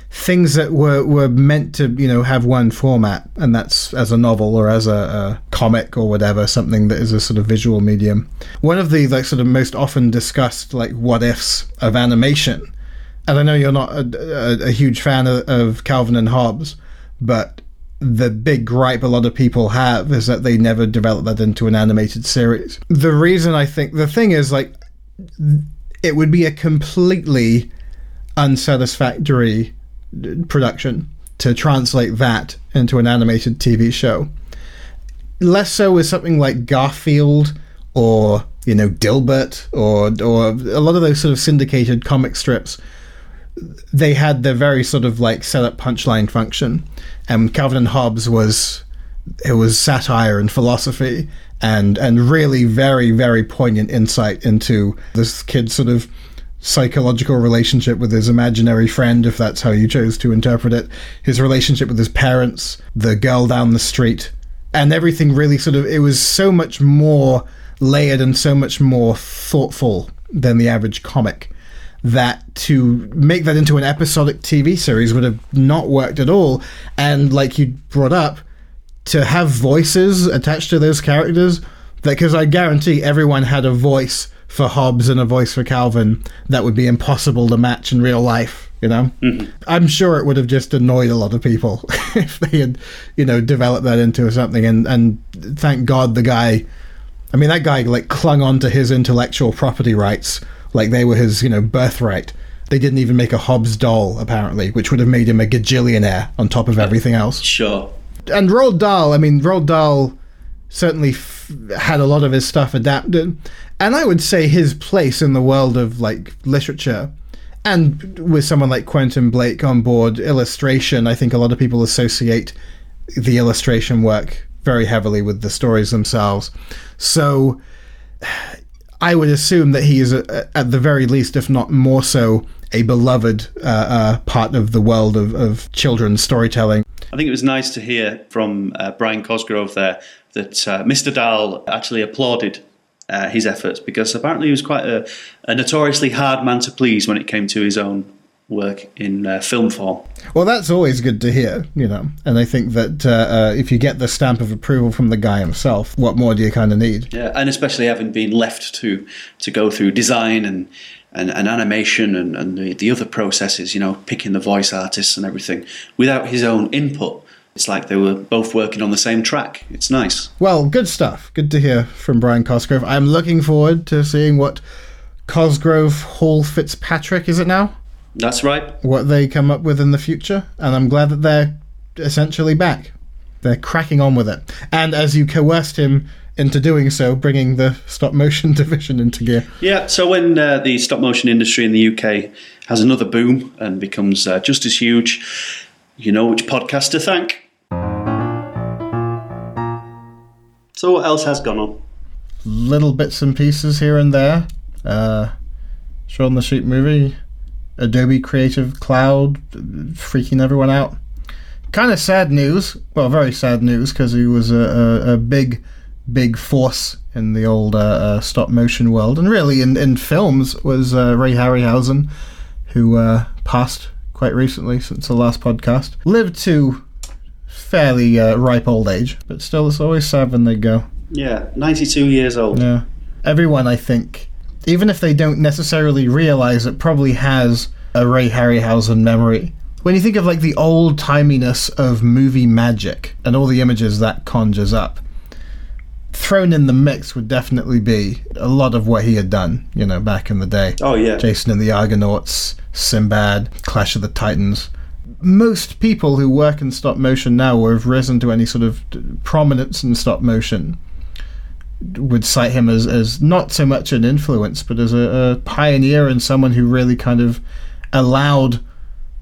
S2: things that were were meant to you know have one format, and that's as a novel or as a, a comic or whatever, something that is a sort of visual medium. One of the like sort of most often discussed like what ifs of animation, and I know you're not a, a, a huge fan of, of Calvin and Hobbes, but the big gripe a lot of people have is that they never developed that into an animated series. The reason I think the thing is like it would be a completely unsatisfactory production to translate that into an animated TV show. Less so with something like Garfield or you know Dilbert or or a lot of those sort of syndicated comic strips they had their very sort of like set up punchline function and Calvin and Hobbes was it was satire and philosophy and and really very very poignant insight into this kid's sort of psychological relationship with his imaginary friend if that's how you chose to interpret it his relationship with his parents the girl down the street and everything really sort of it was so much more layered and so much more thoughtful than the average comic that to make that into an episodic TV series would have not worked at all. And like you brought up to have voices attached to those characters because I guarantee everyone had a voice for Hobbes and a voice for Calvin that would be impossible to match in real life. You know, mm-hmm. I'm sure it would have just annoyed a lot of people if they had, you know, developed that into something. And and thank God the guy, I mean, that guy like clung on to his intellectual property rights like they were his, you know, birthright. They didn't even make a Hobbes doll apparently, which would have made him a gajillionaire on top of everything else.
S1: Sure.
S2: And Roald Dahl, I mean, Roald Dahl certainly had a lot of his stuff adapted and I would say his place in the world of like literature, and with someone like Quentin Blake on board, illustration. I think a lot of people associate the illustration work very heavily with the stories themselves. So I would assume that he is, a, at the very least, if not more so, a beloved uh, uh, part of the world of, of, children's storytelling.
S1: I think it was nice to hear from uh, Brian Cosgrove there that uh, Mr. Dahl actually applauded uh, his efforts because apparently he was quite a, a, notoriously hard man to please when it came to his own work in uh, film form.
S2: Well, that's always good to hear, you know. And I think that uh, uh if you get the stamp of approval from the guy himself, what more do you kind of need?
S1: Yeah, and especially having been left to to go through design and and, and animation and, and the, the other processes, you know, picking the voice artists and everything without his own input it's like they were both working on the same track. It's nice.
S2: Well, good stuff. Good to hear from Brian Cosgrove. I'm looking forward to seeing what Cosgrove Hall Fitzpatrick is it now?
S1: That's right.
S2: What they come up with in the future, and I'm glad that they're essentially back. They're cracking on with it. And as you coerced him into doing so, bringing the stop motion division into gear.
S1: Yeah, so when uh, the stop motion industry in the UK has another boom and becomes uh, just as huge, you know which podcast to thank. So, what else has gone on?
S2: Little bits and pieces here and there. Uh, Shaun the Sheep movie, Adobe Creative Cloud freaking everyone out. Kind of sad news. Well, very sad news because he was a, a, a, big, big force in the old uh, uh, stop motion world, and really in, in films was uh, Ray Harryhausen, who uh, passed quite recently since the last podcast. Lived to fairly uh, ripe old age, but still, it's always sad when they go.
S1: Yeah, 92 years old.
S2: Yeah. Everyone, I think, even if they don't necessarily realize it, probably has a Ray Harryhausen memory. When you think of like the old timiness of movie magic and all the images that conjures up, thrown in the mix would definitely be a lot of what he had done, you know, back in the day.
S1: Oh yeah,
S2: Jason and the Argonauts, Sinbad, Clash of the Titans. Most people who work in stop motion now or have risen to any sort of prominence in stop motion would cite him as, as not so much an influence, but as a, a pioneer and someone who really kind of allowed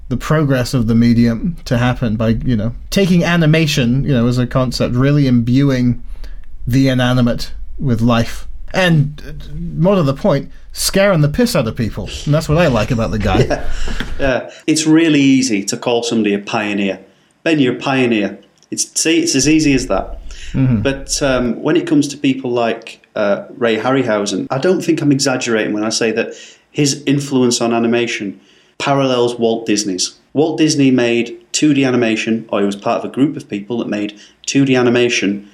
S2: the progress of the medium to happen by, you know, taking animation, you know, as a concept, really imbuing the inanimate with life. And uh, more to the point, scaring the piss out of people. And that's what I like about the guy.
S1: Yeah. yeah. It's really easy to call somebody a pioneer. Ben, you're a pioneer. It's, see, it's as easy as that. Mm-hmm. But um, when it comes to people like uh, Ray Harryhausen, I don't think I'm exaggerating when I say that his influence on animation parallels Walt Disney's. Walt Disney made 2D animation, or he was part of a group of people that made 2D animation,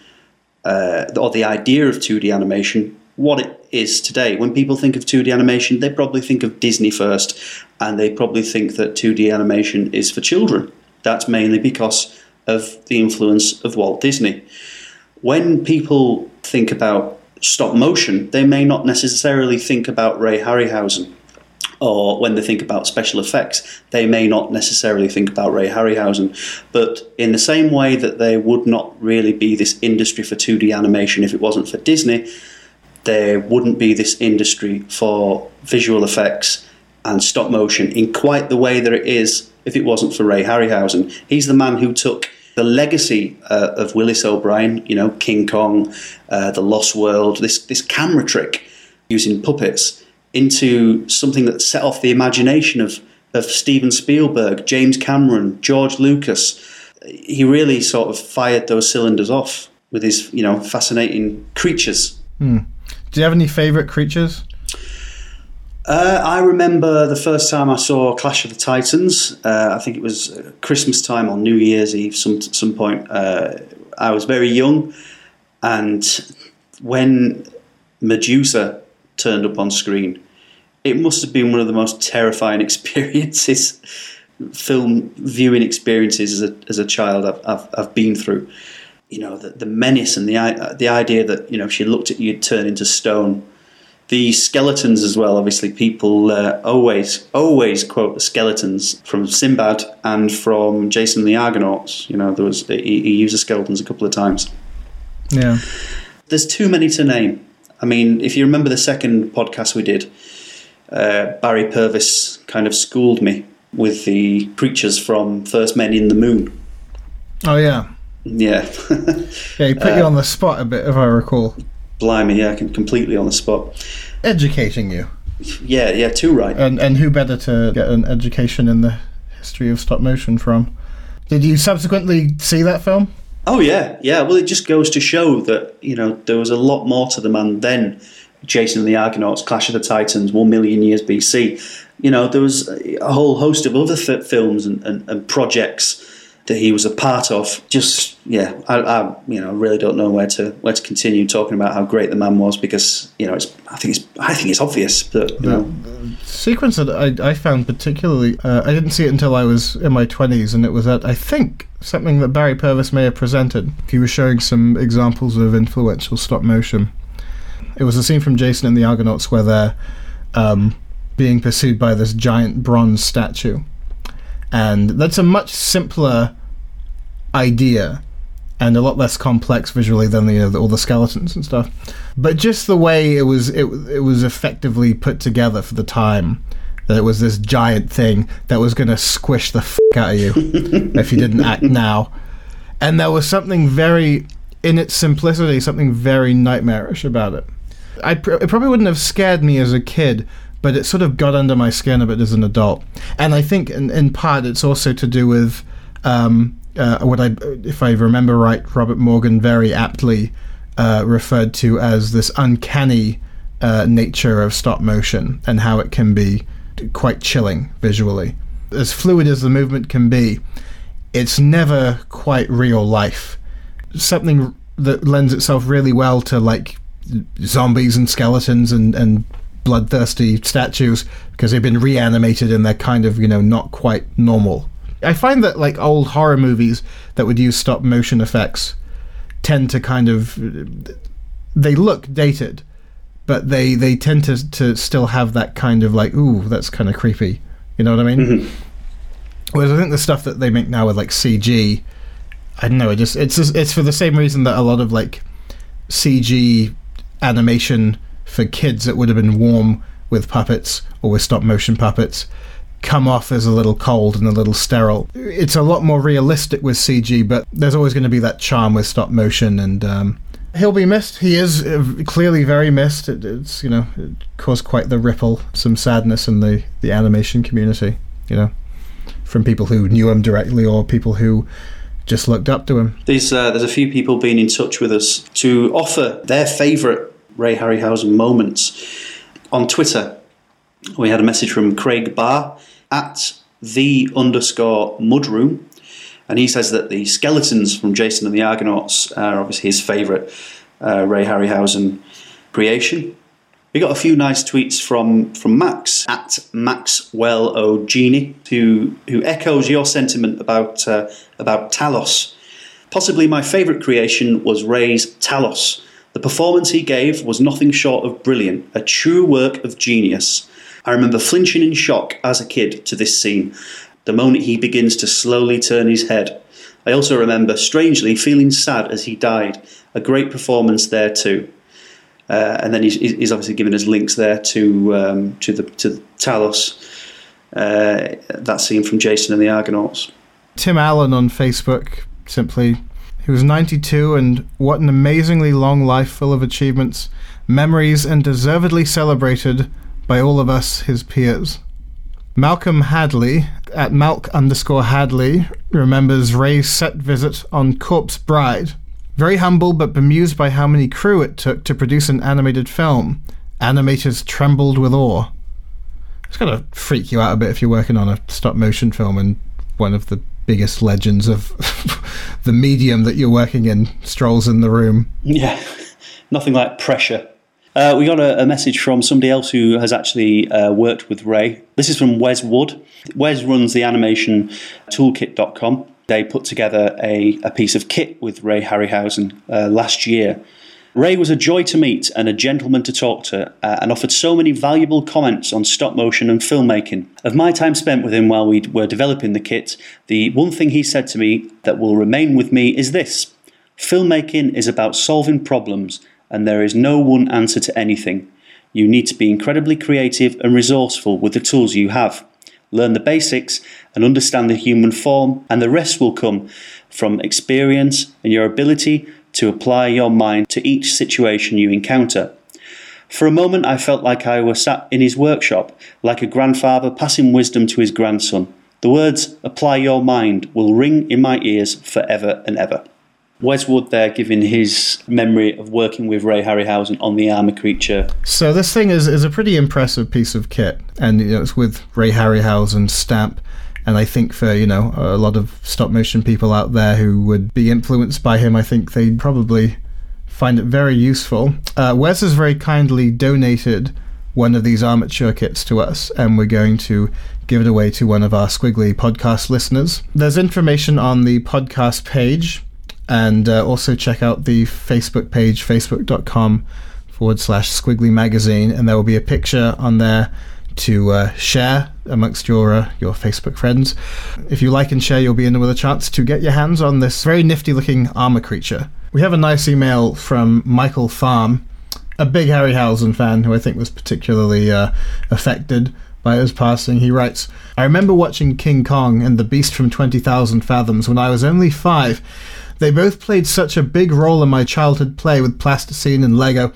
S1: uh, or the idea of 2D animation what it is today. When people think of 2D animation, they probably think of Disney first, and they probably think that 2D animation is for children. That's mainly because of the influence of Walt Disney. When people think about stop motion, they may not necessarily think about Ray Harryhausen. Or when they think about special effects, they may not necessarily think about Ray Harryhausen. But in the same way that there would not really be this industry for 2D animation if it wasn't for Disney, there wouldn't be this industry for visual effects and stop motion in quite the way that it is if it wasn't for Ray Harryhausen. He's the man who took the legacy uh, of Willis O'Brien, you know, King Kong, uh, The Lost World, this, this camera trick using puppets, into something that set off the imagination of, of Steven Spielberg, James Cameron, George Lucas. He really sort of fired those cylinders off with his, you know, fascinating creatures.
S2: Do you have any favourite creatures?
S1: Uh, I remember the first time I saw Clash of the Titans. Uh, I think it was uh, Christmas time or New Year's Eve, some some point. Uh, I was very young, and when Medusa turned up on screen, it must have been one of the most terrifying experiences, film viewing experiences as a as a child I've I've, I've been through. You know, the, the menace and the i- the idea that you know if she looked at you, you'd turn into stone the skeletons as well. Obviously, people uh, always always quote the skeletons from Sinbad and from Jason and the Argonauts. You know, there was he, he used the skeletons a couple of times.
S2: Yeah.
S1: There's too many to name. I mean, if you remember the second podcast we did, uh, Barry Purves kind of schooled me with the creatures from First Men in the Moon.
S2: Oh yeah.
S1: Yeah,
S2: Yeah, he put you uh, on the spot a bit, if I recall.
S1: blimey, yeah, completely on the spot.
S2: Educating you.
S1: Yeah, yeah, too right.
S2: And and who better to get an education in the history of stop motion from? Did you subsequently see that film?
S1: Oh yeah, yeah. Well, it just goes to show that you know there was a lot more to the man than Jason and the Argonauts, Clash of the Titans, one million years BC. You know, there was a whole host of other f- films and, and, and projects that he was a part of. Just yeah, I, I you know really don't know where to where to continue talking about how great the man was because you know it's I think it's I think it's obvious that you know.
S2: sequence that I, I found particularly uh, I didn't see it until I was in my 20s and it was at I think something that Barry Purves may have presented. He was showing some examples of influential stop motion. It was a scene from Jason and the Argonauts where they're um, being pursued by this giant bronze statue and that's a much simpler idea and a lot less complex visually than the, you know, the, all the skeletons and stuff. But just the way it was, it, it was effectively put together for the time. That it was this giant thing that was going to squish the f out of you if you didn't act now. And there was something very, in its simplicity, something very nightmarish about it. I pr- it probably wouldn't have scared me as a kid, but it sort of got under my skin a bit as an adult. And I think, in, in part, it's also to do with um, uh, what I, if I remember right, Robert Morgan very aptly uh, referred to as this uncanny uh, nature of stop motion and how it can be quite chilling visually. As fluid as the movement can be, it's never quite real life. Something that lends itself really well to like zombies and skeletons and, and bloodthirsty statues because they've been reanimated and they're kind of, you know, not quite normal. I find that like old horror movies that would use stop motion effects tend to kind of they look dated, but they they tend to to still have that kind of like ooh that's kind of creepy. You know what I mean? Mm-hmm. Whereas I think the stuff that they make now with like CG, I don't know. It just it's just, it's for the same reason that a lot of like CG animation for kids that would have been warm with puppets or with stop motion puppets come off as a little cold and a little sterile. It's a lot more realistic with CG, but there's always going to be that charm with stop motion, and um, he'll be missed. He is uh, clearly very missed. It, it's you know it caused quite the ripple, some sadness in the the animation community. You know, from people who knew him directly or people who just looked up to him.
S1: There's uh, there's a few people being in touch with us to offer their favourite Ray Harryhausen moments on Twitter. We had a message from Craig Barr at the underscore mudroom, and he says that the skeletons from Jason and the Argonauts are obviously his favourite uh, Ray Harryhausen creation. We got a few nice tweets from from Max at Maxwell O'Genie, who who echoes your sentiment about uh, about Talos. Possibly my favourite creation was Ray's Talos. The performance he gave was nothing short of brilliant, a true work of genius. I remember flinching in shock as a kid to this scene, the moment he begins to slowly turn his head. I also remember strangely feeling sad as he died. A great performance there too. Uh, and then he's, he's obviously given us links there to um, to the to Talos. Uh, that scene from Jason and the Argonauts.
S2: Tim Allen on Facebook simply, he was 92 and what an amazingly long life full of achievements, memories, and deservedly celebrated by all of us, his peers. Malcolm Hadley, at Malk underscore Hadley, remembers Ray's set visit on Corpse Bride. Very humble but bemused by how many crew it took to produce an animated film. Animators trembled with awe. It's going to freak you out a bit if you're working on a stop motion film and one of the biggest legends of the medium that you're working in strolls in the room.
S1: Yeah, nothing like pressure. Uh, we got a, a, message from somebody else who has actually uh, worked with Ray. This is from Wes Wood. Wes runs the animation toolkit.com. They put together a, a piece of kit with Ray Harryhausen uh, last year. Ray was a joy to meet and a gentleman to talk to, uh, and offered so many valuable comments on stop motion and filmmaking. Of my time spent with him while we were developing the kit, the one thing he said to me that will remain with me is this Filmmaking is about solving problems and there is no one answer to anything. You need to be incredibly creative and resourceful with the tools you have. Learn the basics and understand the human form, and the rest will come from experience and your ability to apply your mind to each situation you encounter. For a moment, I felt like I was sat in his workshop, like a grandfather passing wisdom to his grandson. The words, apply your mind, will ring in my ears forever and ever. Wes Wood there giving his memory of working with Ray Harryhausen on the armor creature.
S2: So this thing is, is a pretty impressive piece of kit, and you know, it's with Ray Harryhausen's stamp. And I think for you know a lot of stop motion people out there who would be influenced by him, I think they'd probably find it very useful. Uh, Wes has very kindly donated one of these armature kits to us, and we're going to give it away to one of our skwigly podcast listeners. There's information on the podcast page and uh, also check out the Facebook page, facebook.com forward slash skwigly magazine, and there will be a picture on there to uh, share amongst your uh, your Facebook friends. If you like and share, you'll be in with a chance to get your hands on this very nifty looking armor creature. We have a nice email from Michael Farm, a big Harryhausen fan who I think was particularly uh, affected by his passing. He writes, I remember watching King Kong and The Beast from 20,000 Fathoms when I was only five they both played such a big role in my childhood play with plasticine and Lego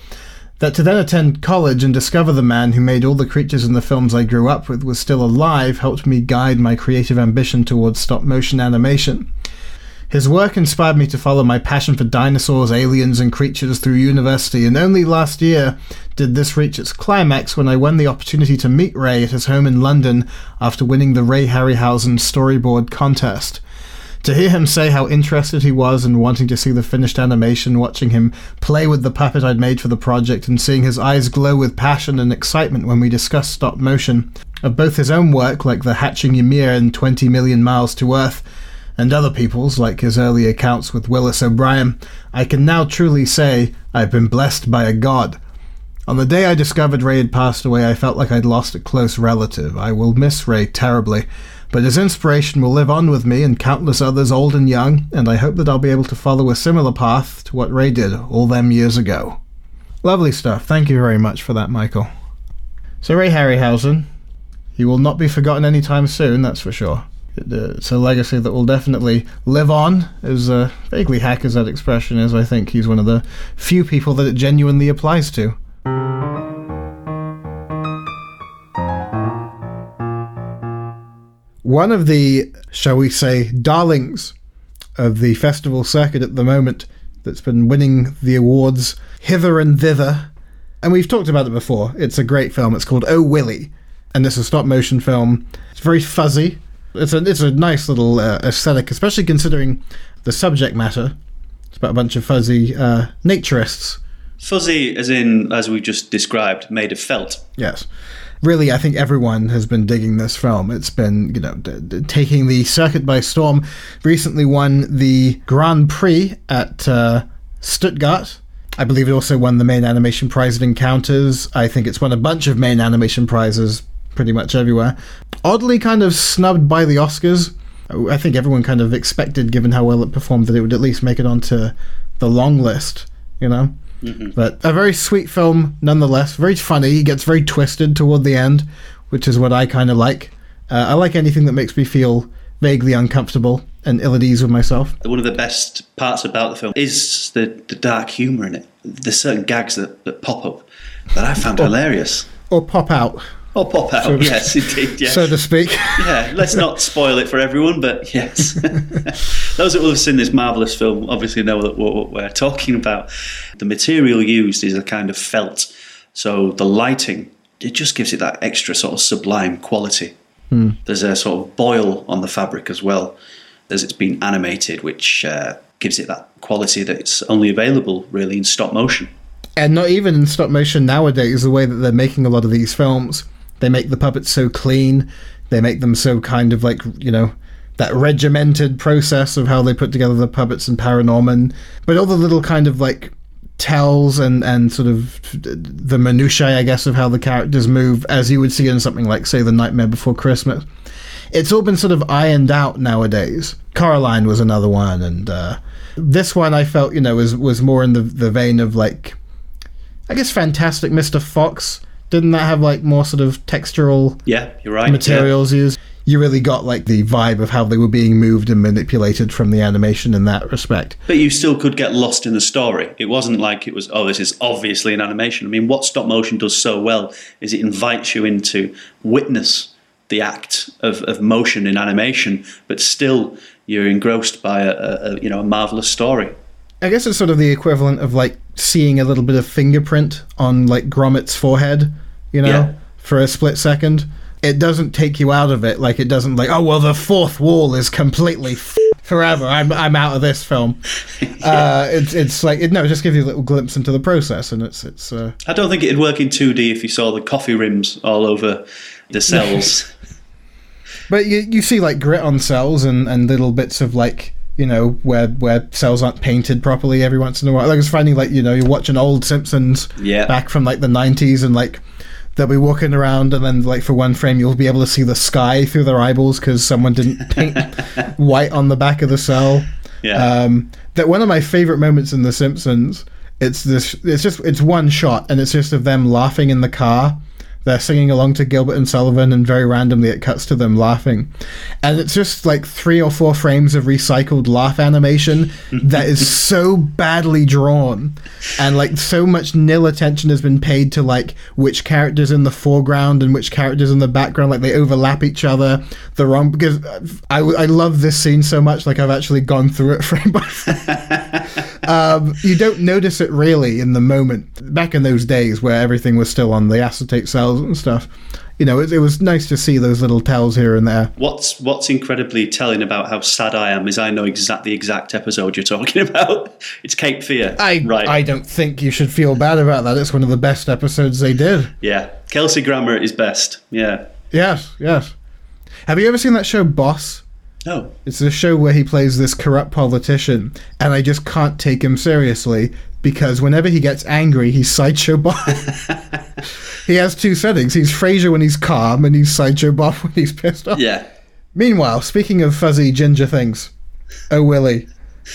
S2: that to then attend college and discover the man who made all the creatures in the films I grew up with was still alive helped me guide my creative ambition towards stop motion animation. His work inspired me to follow my passion for dinosaurs, aliens, and creatures through university, and only last year did this reach its climax when I won the opportunity to meet Ray at his home in London after winning the Ray Harryhausen storyboard contest. To hear him say how interested he was in wanting to see the finished animation, watching him play with the puppet I'd made for the project, and seeing his eyes glow with passion and excitement when we discussed stop motion, of both his own work, like the Hatching Ymir in 20 Million Miles to Earth, and other people's, like his early accounts with Willis O'Brien, I can now truly say I've been blessed by a god. On the day I discovered Ray had passed away, I felt like I'd lost a close relative. I will miss Ray terribly but his inspiration will live on with me and countless others old and young, and I hope that I'll be able to follow a similar path to what Ray did all them years ago. Lovely stuff. Thank you very much for that, Michael. So, Ray Harryhausen, he will not be forgotten anytime soon, that's for sure. Uh, it's a legacy that will definitely live on, as uh, vaguely hack as that expression is. I think he's one of the few people that it genuinely applies to. One of the, shall we say, darlings of the festival circuit at the moment that's been winning the awards hither and thither. And we've talked about it before. It's a great film. It's called Oh Willie. And it's a stop motion film. It's very fuzzy. It's a, it's a nice little uh, aesthetic, especially considering the subject matter. It's about a bunch of fuzzy uh, naturists.
S1: Fuzzy, as in, as we just described, made of felt.
S2: Yes really, I think everyone has been digging this film. It's been, you know, d- d- taking the circuit by storm. Recently won the Grand Prix at uh, Stuttgart. I believe it also won the main animation prize at Encounters. I think it's won a bunch of main animation prizes pretty much everywhere. Oddly, kind of snubbed by the Oscars. I think everyone kind of expected, given how well it performed, that it would at least make it onto the long list, you know? But a very sweet film nonetheless. Very funny. It gets very twisted toward the end, which is what I kind of like. Uh, I like anything that makes me feel vaguely uncomfortable and ill at ease with myself.
S1: One of the best parts about the film is the, the dark humour in it. There's certain gags that, that pop up that I found hilarious.
S2: Or pop out,
S1: Or pop out, yes, indeed, yeah.
S2: so to speak.
S1: yeah, let's not spoil it for everyone, but yes. Those that will have seen this marvellous film obviously know that what, we're talking about. The material used is a kind of felt, so the lighting, it just gives it that extra sort of sublime quality. There's a sort of boil on the fabric as well, as it's been animated, which uh, gives it that quality that it's only available really in stop motion.
S2: and not even in stop motion nowadays the way that they're making a lot of these films they make the puppets so clean they make them so kind of like you know that regimented process of how they put together the puppets and paranorman but all the little kind of like tells and and sort of the minutiae i guess of how the characters move as you would see in something like say the nightmare before christmas it's all been sort of ironed out nowadays. Coraline was another one, and uh, this one I felt you know was was more in the the vein of like, I guess Fantastic Mr. Fox. Didn't that have like more sort of textural
S1: Yeah, you're right. yeah.
S2: materials used? You really got like the vibe of how they were being moved and manipulated from the animation in that respect.
S1: But you still could get lost in the story. It wasn't like it was, oh, this is obviously an animation. I mean, what stop motion does so well is it invites you into witness the act of, of motion in animation, but still you're engrossed by a, a, a you know a marvelous story.
S2: I guess it's sort of the equivalent of like seeing a little bit of fingerprint on like Gromit's forehead, you know,
S1: Yeah.
S2: for a split second. It doesn't take you out of it. Like it doesn't like, oh well, the fourth wall is completely f- forever. I'm I'm out of this film. uh, it's it's like it, no, it just gives you a little glimpse into the process, and it's it's. Uh,
S1: I don't think it'd work in 2D if you saw the coffee rims all over the cells.
S2: But you you see like grit on cells and, and little bits of like you know where where cells aren't painted properly every once in a while. Like it's finding like you know you're watching old Simpsons
S1: Yeah.
S2: back from like the '90s and like they'll be walking around and then like for one frame you'll be able to see the sky through their eyeballs because someone didn't paint white on the back of the cell.
S1: Yeah.
S2: Um, that one of my favorite moments in The Simpsons. It's this. It's just. It's one shot, and it's just of them laughing in the car. They're singing along to Gilbert and Sullivan, and very randomly it cuts to them laughing, and it's just like three or four frames of recycled laugh animation that is so badly drawn, and like so much nil attention has been paid to like which characters in the foreground and which characters in the background. Like they overlap each other. The wrong because I I love this scene so much. Like I've actually gone through it frame by frame um, you don't notice it really in the moment. Back in those days where everything was still on the acetate cells and stuff, you know, it, it was nice to see those little tells here and there.
S1: What's what's incredibly telling about how sad I am is I know exact the exact episode you're talking about. It's Cape Fear.
S2: I
S1: right.
S2: I don't think you should feel bad about that. It's one of the best episodes they did.
S1: yeah. Kelsey Grammer is best. Yeah.
S2: Yes, yes. Have you ever seen that show Boss?
S1: Oh.
S2: It's a show where he plays this corrupt politician, and I just can't take him seriously because whenever he gets angry, he's Sideshow Bob. he has two settings. He's Frasier when he's calm, and he's Sideshow Bob when he's pissed off.
S1: Yeah.
S2: Meanwhile, speaking of fuzzy ginger things, oh Willie,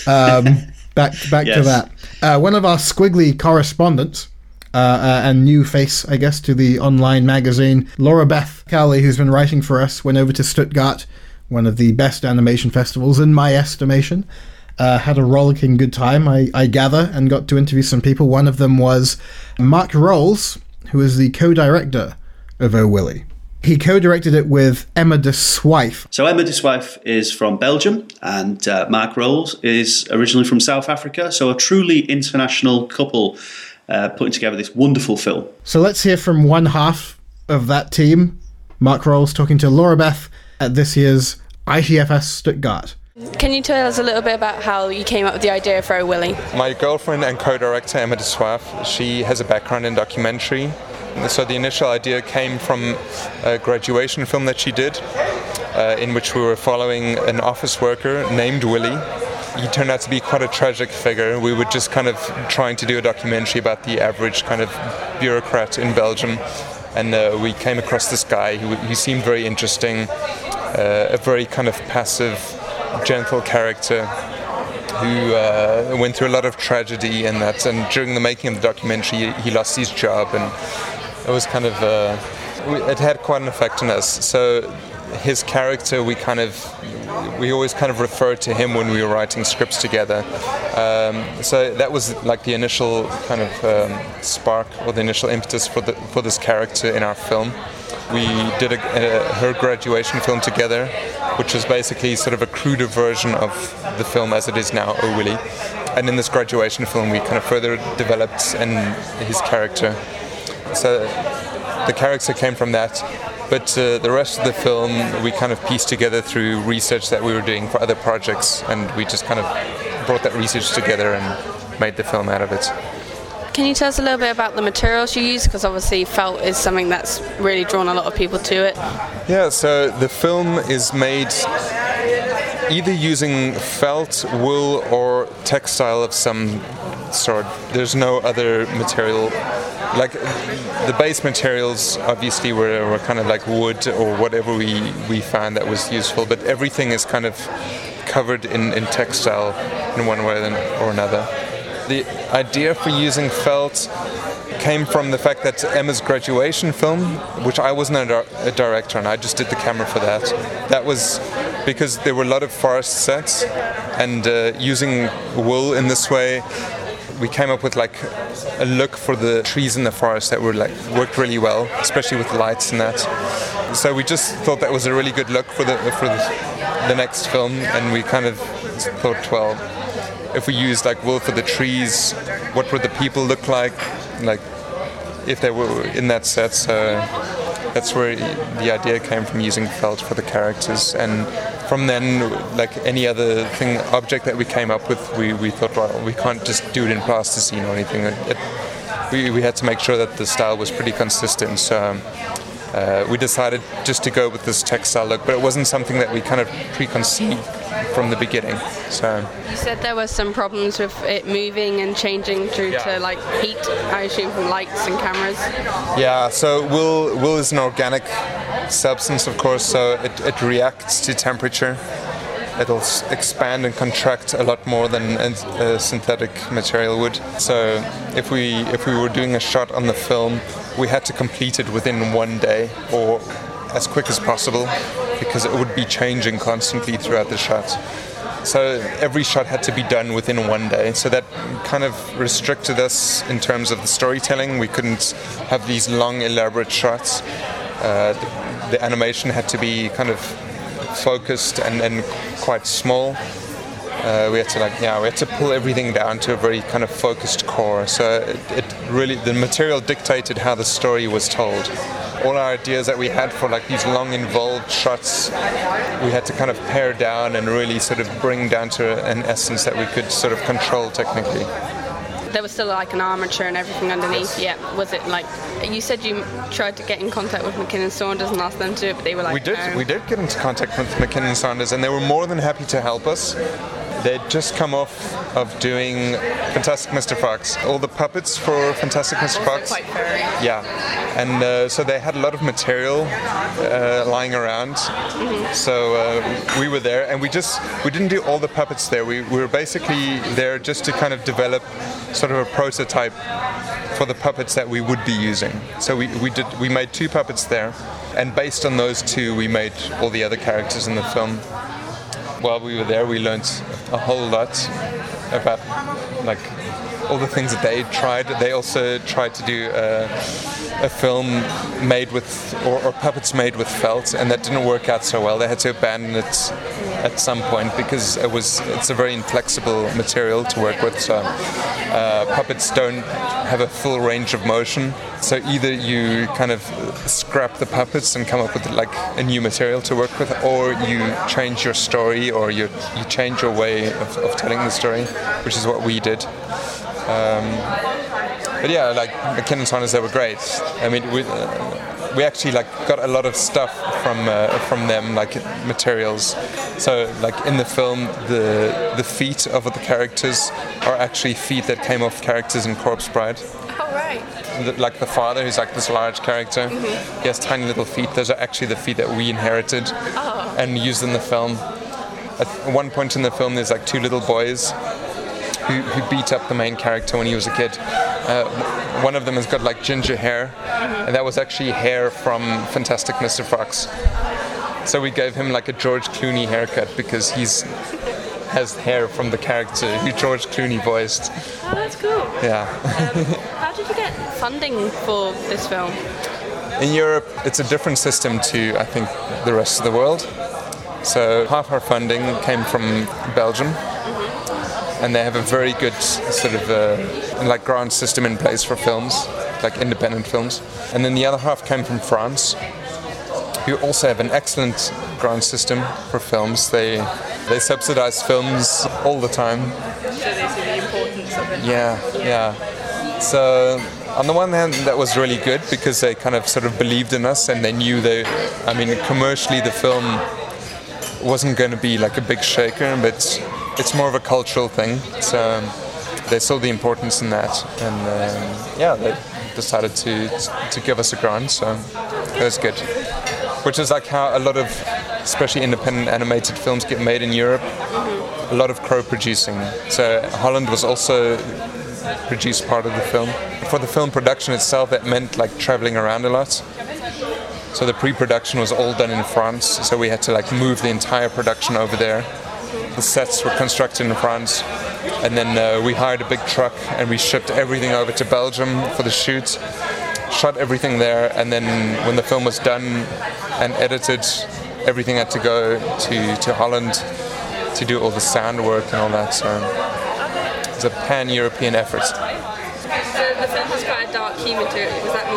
S2: um, back back to that. Uh, one of our skwigly correspondents. Uh, uh, and new face, I guess, to the online magazine. Laura Beth Cowley, who's been writing for us, went over to Stuttgart, one of the best animation festivals in my estimation. Uh, had a rollicking good time, I, I gather, and got to interview some people. One of them was Marc Roels, who is the co-director of Oh Willie. He co-directed it with Emma De Swaef,
S1: So Emma De Swaef is from Belgium, and uh, Marc Roels is originally from South Africa. So a truly international couple uh, putting together this wonderful film.
S2: So let's hear from one half of that team. Marc Roels talking to Laura Beth at this year's ITFS Stuttgart.
S4: Can you tell us a little bit about how you came up with the idea for Oh Willie?
S5: My girlfriend and co-director Emma de she has a background in documentary. So the initial idea came from a graduation film that she did, uh, in which we were following an office worker named Willie. He turned out to be quite a tragic figure. We were just kind of trying to do a documentary about the average kind of bureaucrat in Belgium, and uh, we came across this guy. He seemed very interesting, uh, a very kind of passive, gentle character who uh, went through a lot of tragedy and that. And during the making of the documentary, he, lost his job, and it was kind of uh, it had quite an effect on us. So his character, we kind of we always kind of referred to him when we were writing scripts together. Um, so that was like the initial kind of um, spark or the initial impetus for the, for this character in our film. We did a, a, her graduation film together, which was basically sort of a cruder version of the film as it is now, Oh Willie. And in this graduation film, we kind of further developed and his character. So the character came from that but uh, the rest of the film we kind of pieced together through research that we were doing for other projects, and we just kind of brought that research together and made the film out of it.
S4: Can you tell us a little bit about the materials you use? Because obviously, felt is something that's really drawn a lot of people to it.
S5: Yeah, so the film is made either using felt, wool, or textile of some sort. There's no other material like the base materials obviously were, were kind of like wood or whatever we, we found that was useful, but everything is kind of covered in, in textile in one way or another. The idea for using felt came from the fact that Emma's graduation film, which I wasn't a, director on, I just did the camera for that. That was because there were a lot of forest sets, and uh, using wool in this way we came up with like a look for the trees in the forest that were like worked really well, especially with the lights and that. So we just thought that was a really good look for the for the, the next film, and we kind of thought, well, if we used like wool for the trees, what would the people look like, like if they were in that set? So that's where the idea came from using felt for the characters. And from then like any other thing object that we came up with we, we thought well we can't just do it in plasticine or anything. It, it, we, we had to make sure that the style was pretty consistent. So uh, we decided just to go with this textile look, but it wasn't something that we kind of preconceived from the beginning. So
S4: you said there were some problems with it moving and changing due yeah. to like heat, I assume from lights and cameras.
S5: Yeah, so wool wool is an organic substance, of course, so it, it reacts to temperature it'll expand and contract a lot more than a synthetic material would. So if we if we were doing a shot on the film, we had to complete it within one day or as quick as possible because it would be changing constantly throughout the shot. So every shot had to be done within one day. So that kind of restricted us in terms of the storytelling. We couldn't have these long, elaborate shots. Uh, the, the animation had to be kind of focused and, and quite small. Uh, we had to like yeah we had to pull everything down to a very kind of focused core. So it, it really the material dictated how the story was told all our ideas that we had for like these long involved shots we had to kind of pare down and really sort of bring down to an essence that we could sort of control technically
S4: there was still like an armature and everything underneath. Yeah, was it like you said you tried to get in contact with Mackinnon Saunders and ask them to do it, but they were like,
S5: we did.
S4: No.
S5: We did get into contact with Mackinnon Saunders, and they were more than happy to help us. They'd just come off of doing Fantastic Mr. Fox, all the puppets for Fantastic Mr. Fox. Yeah, and uh, so they had a lot of material uh, lying around. Mm-hmm. So uh, we were there, and we just we didn't do all the puppets there. We, we were basically there just to kind of develop sort of a prototype for the puppets that we would be using. So we, we did we made two puppets there, and based on those two, we made all the other characters in the film while we were there, we learned a whole lot about like all the things that they tried. They also tried to do a, a film made with or, or, puppets made with felt, and that didn't work out so well. They had to abandon it at some point because it was it's a very inflexible material to work with. So uh, puppets don't have a full range of motion. So either you kind of scrap the puppets and come up with like a new material to work with, or you change your story, or you you change your way of, of telling the story, which is what we did. Um, but yeah, like Mackinnon Saunders, they were great. I mean, we, uh, we actually like got a lot of stuff from uh, from them, like materials. So like in the film, the the feet of the characters are actually feet that came off characters in Corpse Bride.
S4: Oh right.
S5: The, like the father, who's like this large character, mm-hmm. he has tiny little feet. Those are actually the feet that we inherited oh. and used in the film. at one point in the film, there's like two little boys who, who beat up the main character when he was a kid. Uh, one of them has got like ginger hair, and that was actually hair from Fantastic Mr. Fox. So we gave him like a George Clooney haircut because he's has hair from the character who George Clooney voiced.
S4: Oh, that's cool.
S5: Yeah.
S4: Um, how did you get funding for this film?
S5: In Europe, it's a different system to, I think, the rest of the world. So half our funding came from Belgium, and they have a very good sort of uh, like grant system in place for films, like independent films. And then the other half came from France, who also have an excellent grant system for films. They they subsidize films all the time.
S4: So they see the importance of it.
S5: Yeah, yeah. So on the one hand, that was really good because they kind of sort of believed in us and they knew they. I mean, commercially, the film wasn't going to be like a big shaker, but it's more of a cultural thing. So they saw the importance in that, and um, yeah, they decided to to give us a grant. So that was good. Which is like how a lot of, especially independent animated films, get made in Europe. A lot of co-producing. So Holland was also produced part of the film. For the film production itself, that meant like traveling around a lot. So the pre-production was all done in France, so we had to like move the entire production over there. The sets were constructed in France, and then uh, we hired a big truck and we shipped everything over to Belgium for the shoot. Shot everything there, and then when the film was done and edited, everything had to go to, to Holland to do all the sound work and all that. So it's a pan-European effort.
S4: So the film has quite a dark. Was that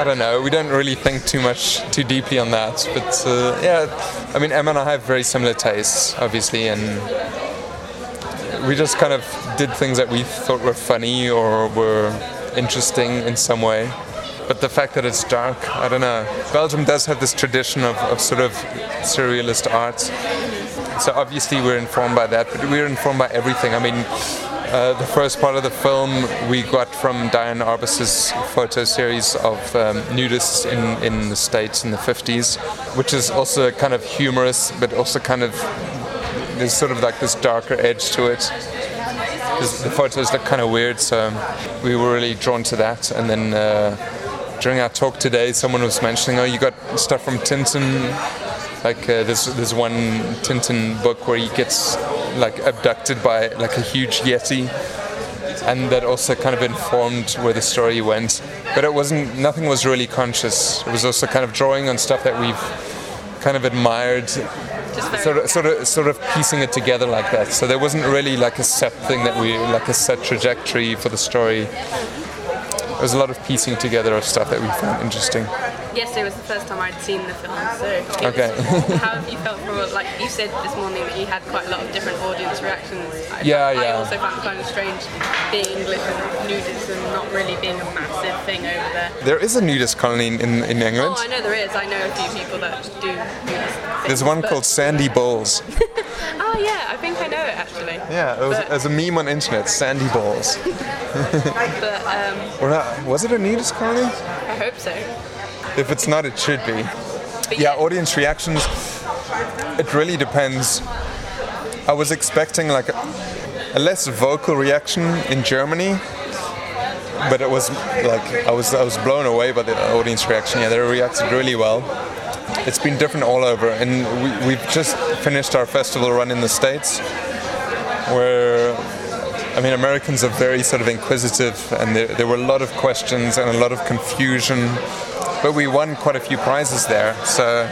S5: I don't know. We don't really think too much, too deeply on that. But uh, yeah, I mean, Emma and I have very similar tastes, obviously, and we just kind of did things that we thought were funny or were interesting in some way. But the fact that it's dark, I don't know. Belgium does have this tradition of, of sort of surrealist art. So obviously we're informed by that, but we're informed by everything. I mean, uh, the first part of the film we got from Diane Arbus's photo series of um, nudists in, in the States in the 50s, which is also kind of humorous, but also kind of, there's sort of like this darker edge to it. The photos look kind of weird, so we were really drawn to that. And then uh, during our talk today, someone was mentioning, oh, you got stuff from Tintin like uh, there's there's one Tintin book where he gets like abducted by like a huge yeti, and that also kind of informed where the story went. But it wasn't nothing was really conscious. It was also kind of drawing on stuff that we've kind of admired, sort of sort of sort of piecing it together like that. So there wasn't really like a set thing that we like a set trajectory for the story. There was a lot of piecing together of stuff that we found interesting.
S4: Yesterday was the first time I'd seen the film, so it
S5: Okay.
S4: how have you felt from it? Like you said this morning that you had quite a lot of different audience reactions. I,
S5: Yeah,
S4: I
S5: yeah.
S4: also found it kind of strange being English and nudism not really being a massive thing over there.
S5: There is a nudist colony in, in, in England.
S4: Oh, I know there is. I know a few people that do nudist things.
S5: There's one called Sandy Balls.
S4: Oh yeah, I think I know it actually.
S5: Yeah, it was,
S4: But-
S5: it was a meme on internet, Sandy Balls.
S4: But um,
S5: Or not, was it a nudist colony?
S4: I hope so.
S5: If it's not, it should be. Yeah, audience reactions, it really depends. I was expecting like a, a less vocal reaction in Germany, but it was like I was I was blown away by the audience reaction. Yeah, they reacted really well. It's been different all over, and we, we've just finished our festival run in the States, where I mean Americans are very sort of inquisitive, and there, there were a lot of questions and a lot of confusion. But we won quite a few prizes there, so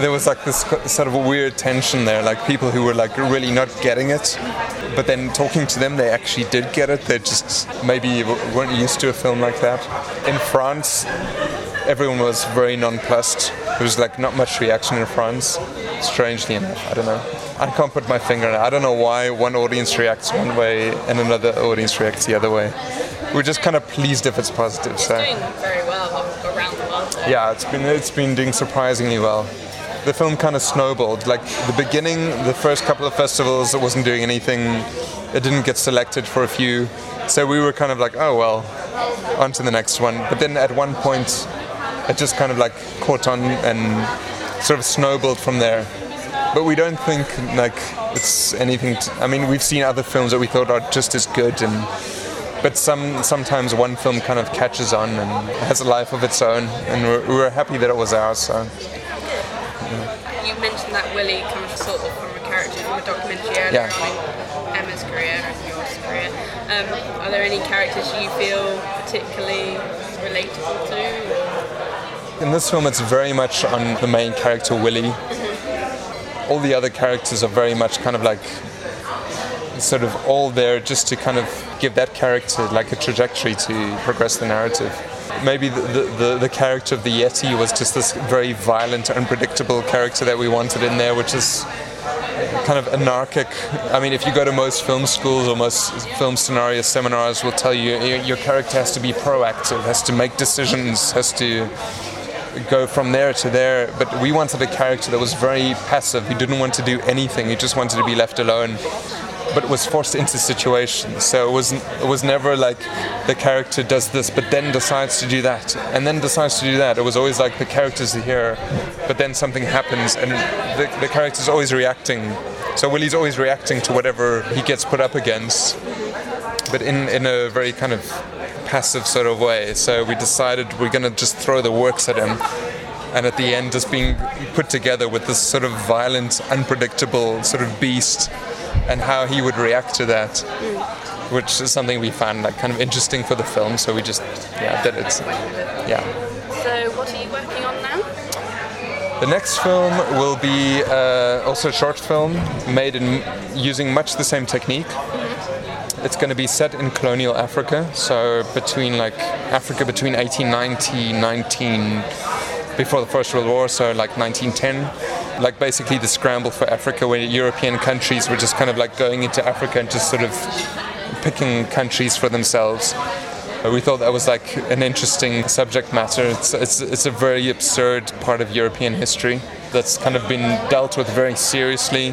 S5: there was like this sort of weird tension there, like people who were like really not getting it, but then talking to them, they actually did get it. They just maybe weren't used to a film like that. In France, everyone was very nonplussed. There was like not much reaction in France, strangely enough. I don't know. I can't put my finger on it. I don't know why one audience reacts one way and another audience reacts the other way. We're just kind of pleased if it's positive.
S4: It's
S5: So.
S4: doing very well around the world.
S5: Yeah, it's been it's been doing surprisingly well. The film kind of snowballed. Like the beginning, the first couple of festivals, it wasn't doing anything. It didn't get selected for a few, so we were kind of like, oh well, on to the next one. But then at one point, it just kind of like caught on, and sort of snowballed from there. But we don't think like it's anything. To, I mean, we've seen other films that we thought are just as good, and but some sometimes one film kind of catches on and has a life of its own, and we're, we're happy that it was ours. So.
S4: You mentioned that Willie comes sort of from a character from a documentary earlier
S5: Yeah.
S4: on Emma's career and yours career. Um, are there any characters you feel particularly relatable to?
S5: In this film, it's very much on the main character, Willie. All the other characters are very much kind of like sort of all there just to kind of give that character like a trajectory to progress the narrative. Maybe the, the, the, character of the Yeti was just this very violent, unpredictable character that we wanted in there, which is kind of anarchic. I mean, if you go to most film schools or most film scenario seminars, will tell you your character has to be proactive, has to make decisions, has to go from there to there. But we wanted a character that was very passive. He didn't want to do anything. He just wanted to be left alone. But was forced into situations. So it was it was never like the character does this, but then decides to do that, and then decides to do that. It was always like the character's here, but then something happens, and the, the character's always reacting. So Willie's always reacting to whatever he gets put up against, but in in a very kind of passive sort of way. So we decided we're gonna just throw the works at him and at the end just being put together with this sort of violent, unpredictable sort of beast, and how he would react to that, which is something we found like kind of interesting for the film. So we just yeah did it. Yeah.
S4: So, what are you working on now?
S5: The next film will be uh, also a short film made in using much the same technique. It's going to be set in colonial Africa, so between like Africa between 1890 19 before the First World War, so like 1910. Like basically the scramble for Africa, where European countries were just kind of like going into Africa and just sort of picking countries for themselves. We thought that was like an interesting subject matter. It's, it's, it's a very absurd part of European history that's kind of been dealt with very seriously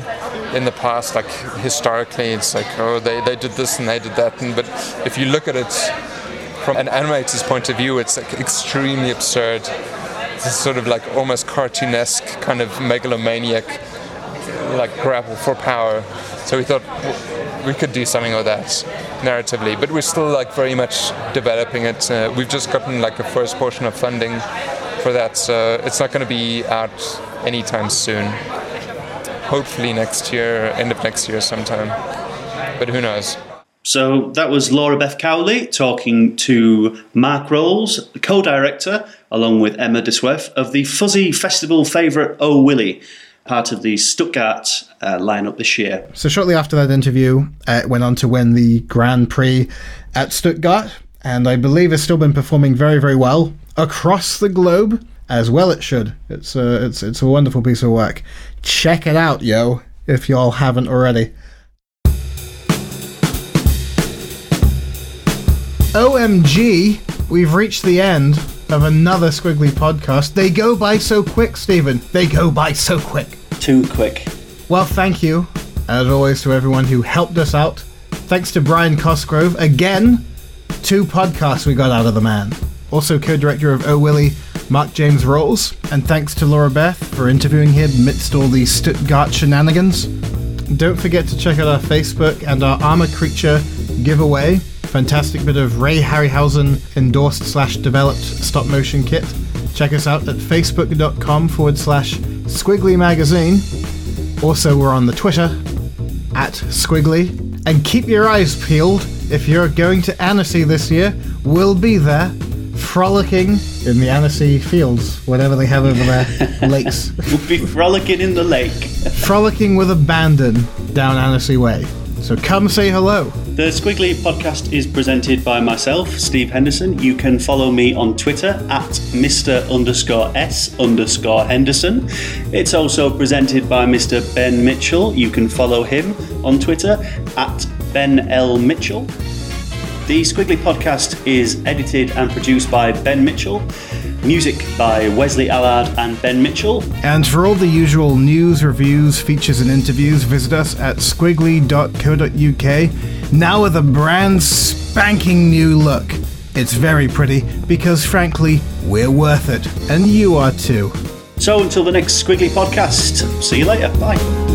S5: in the past. Like historically, it's like, oh, they, they did this and they did that. And, but if you look at it from an animator's point of view, it's like extremely absurd. It's sort of like almost cartoonesque, kind of megalomaniac, like grapple for power. So we thought we could do something with that narratively, but we're still like very much developing it. Uh, we've just gotten like a first portion of funding for that, so it's not going to be out anytime soon. Hopefully next year, end of next year sometime, but who knows?
S1: So that was Laura Beth Cowley talking to Marc Roels, co-director, along with Emma De Swaef, of the Fuzzy Festival favourite Oh Willie, part of the Stuttgart uh, lineup this year.
S2: So shortly after that interview, uh, it went on to win the Grand Prix at Stuttgart, and I believe has still been performing very, very well across the globe, as well it should. It's a, it's, it's a wonderful piece of work. Check it out, yo, if y'all haven't already. OMG, we've reached the end of another Skwigly podcast. They go by so quick, Stephen. They go by so quick.
S1: Too quick.
S2: Well, thank you, as always, to everyone who helped us out. Thanks to Brian Cosgrove. Again, two podcasts we got out of the man. Also, co director of Oh Willie, Marc James Roels. And thanks to Laura Beth for interviewing him amidst all these Stuttgart shenanigans. Don't forget to check out our Facebook and our Armor Creature giveaway. Fantastic bit of Ray Harryhausen endorsed slash developed stop motion kit. Check us out at facebook.com forward slash skwigly magazine. Also, we're on the Twitter at Skwigly. And keep your eyes peeled if you're going to Annecy this year. We'll be there, frolicking in the Annecy fields, whatever they have over there, lakes.
S1: We'll be frolicking in the lake.
S2: frolicking with abandon down Annecy Way. So come say hello.
S1: The Skwigly podcast is presented by myself, Steve Henderson. You can follow me on Twitter at Mr. underscore S underscore Henderson. It's also presented by Mr. Ben Mitchell. You can follow him on Twitter at Ben L. Mitchell. The Skwigly podcast is edited and produced by Ben Mitchell. Music by Wesley Allard and Ben Mitchell.
S2: And for all the usual news, reviews, features, and interviews, visit us at skwigly.co.uk, now with a brand spanking new look. It's very pretty because, frankly, we're worth it, and you are too.
S1: So until the next Skwigly podcast, see you later. Bye.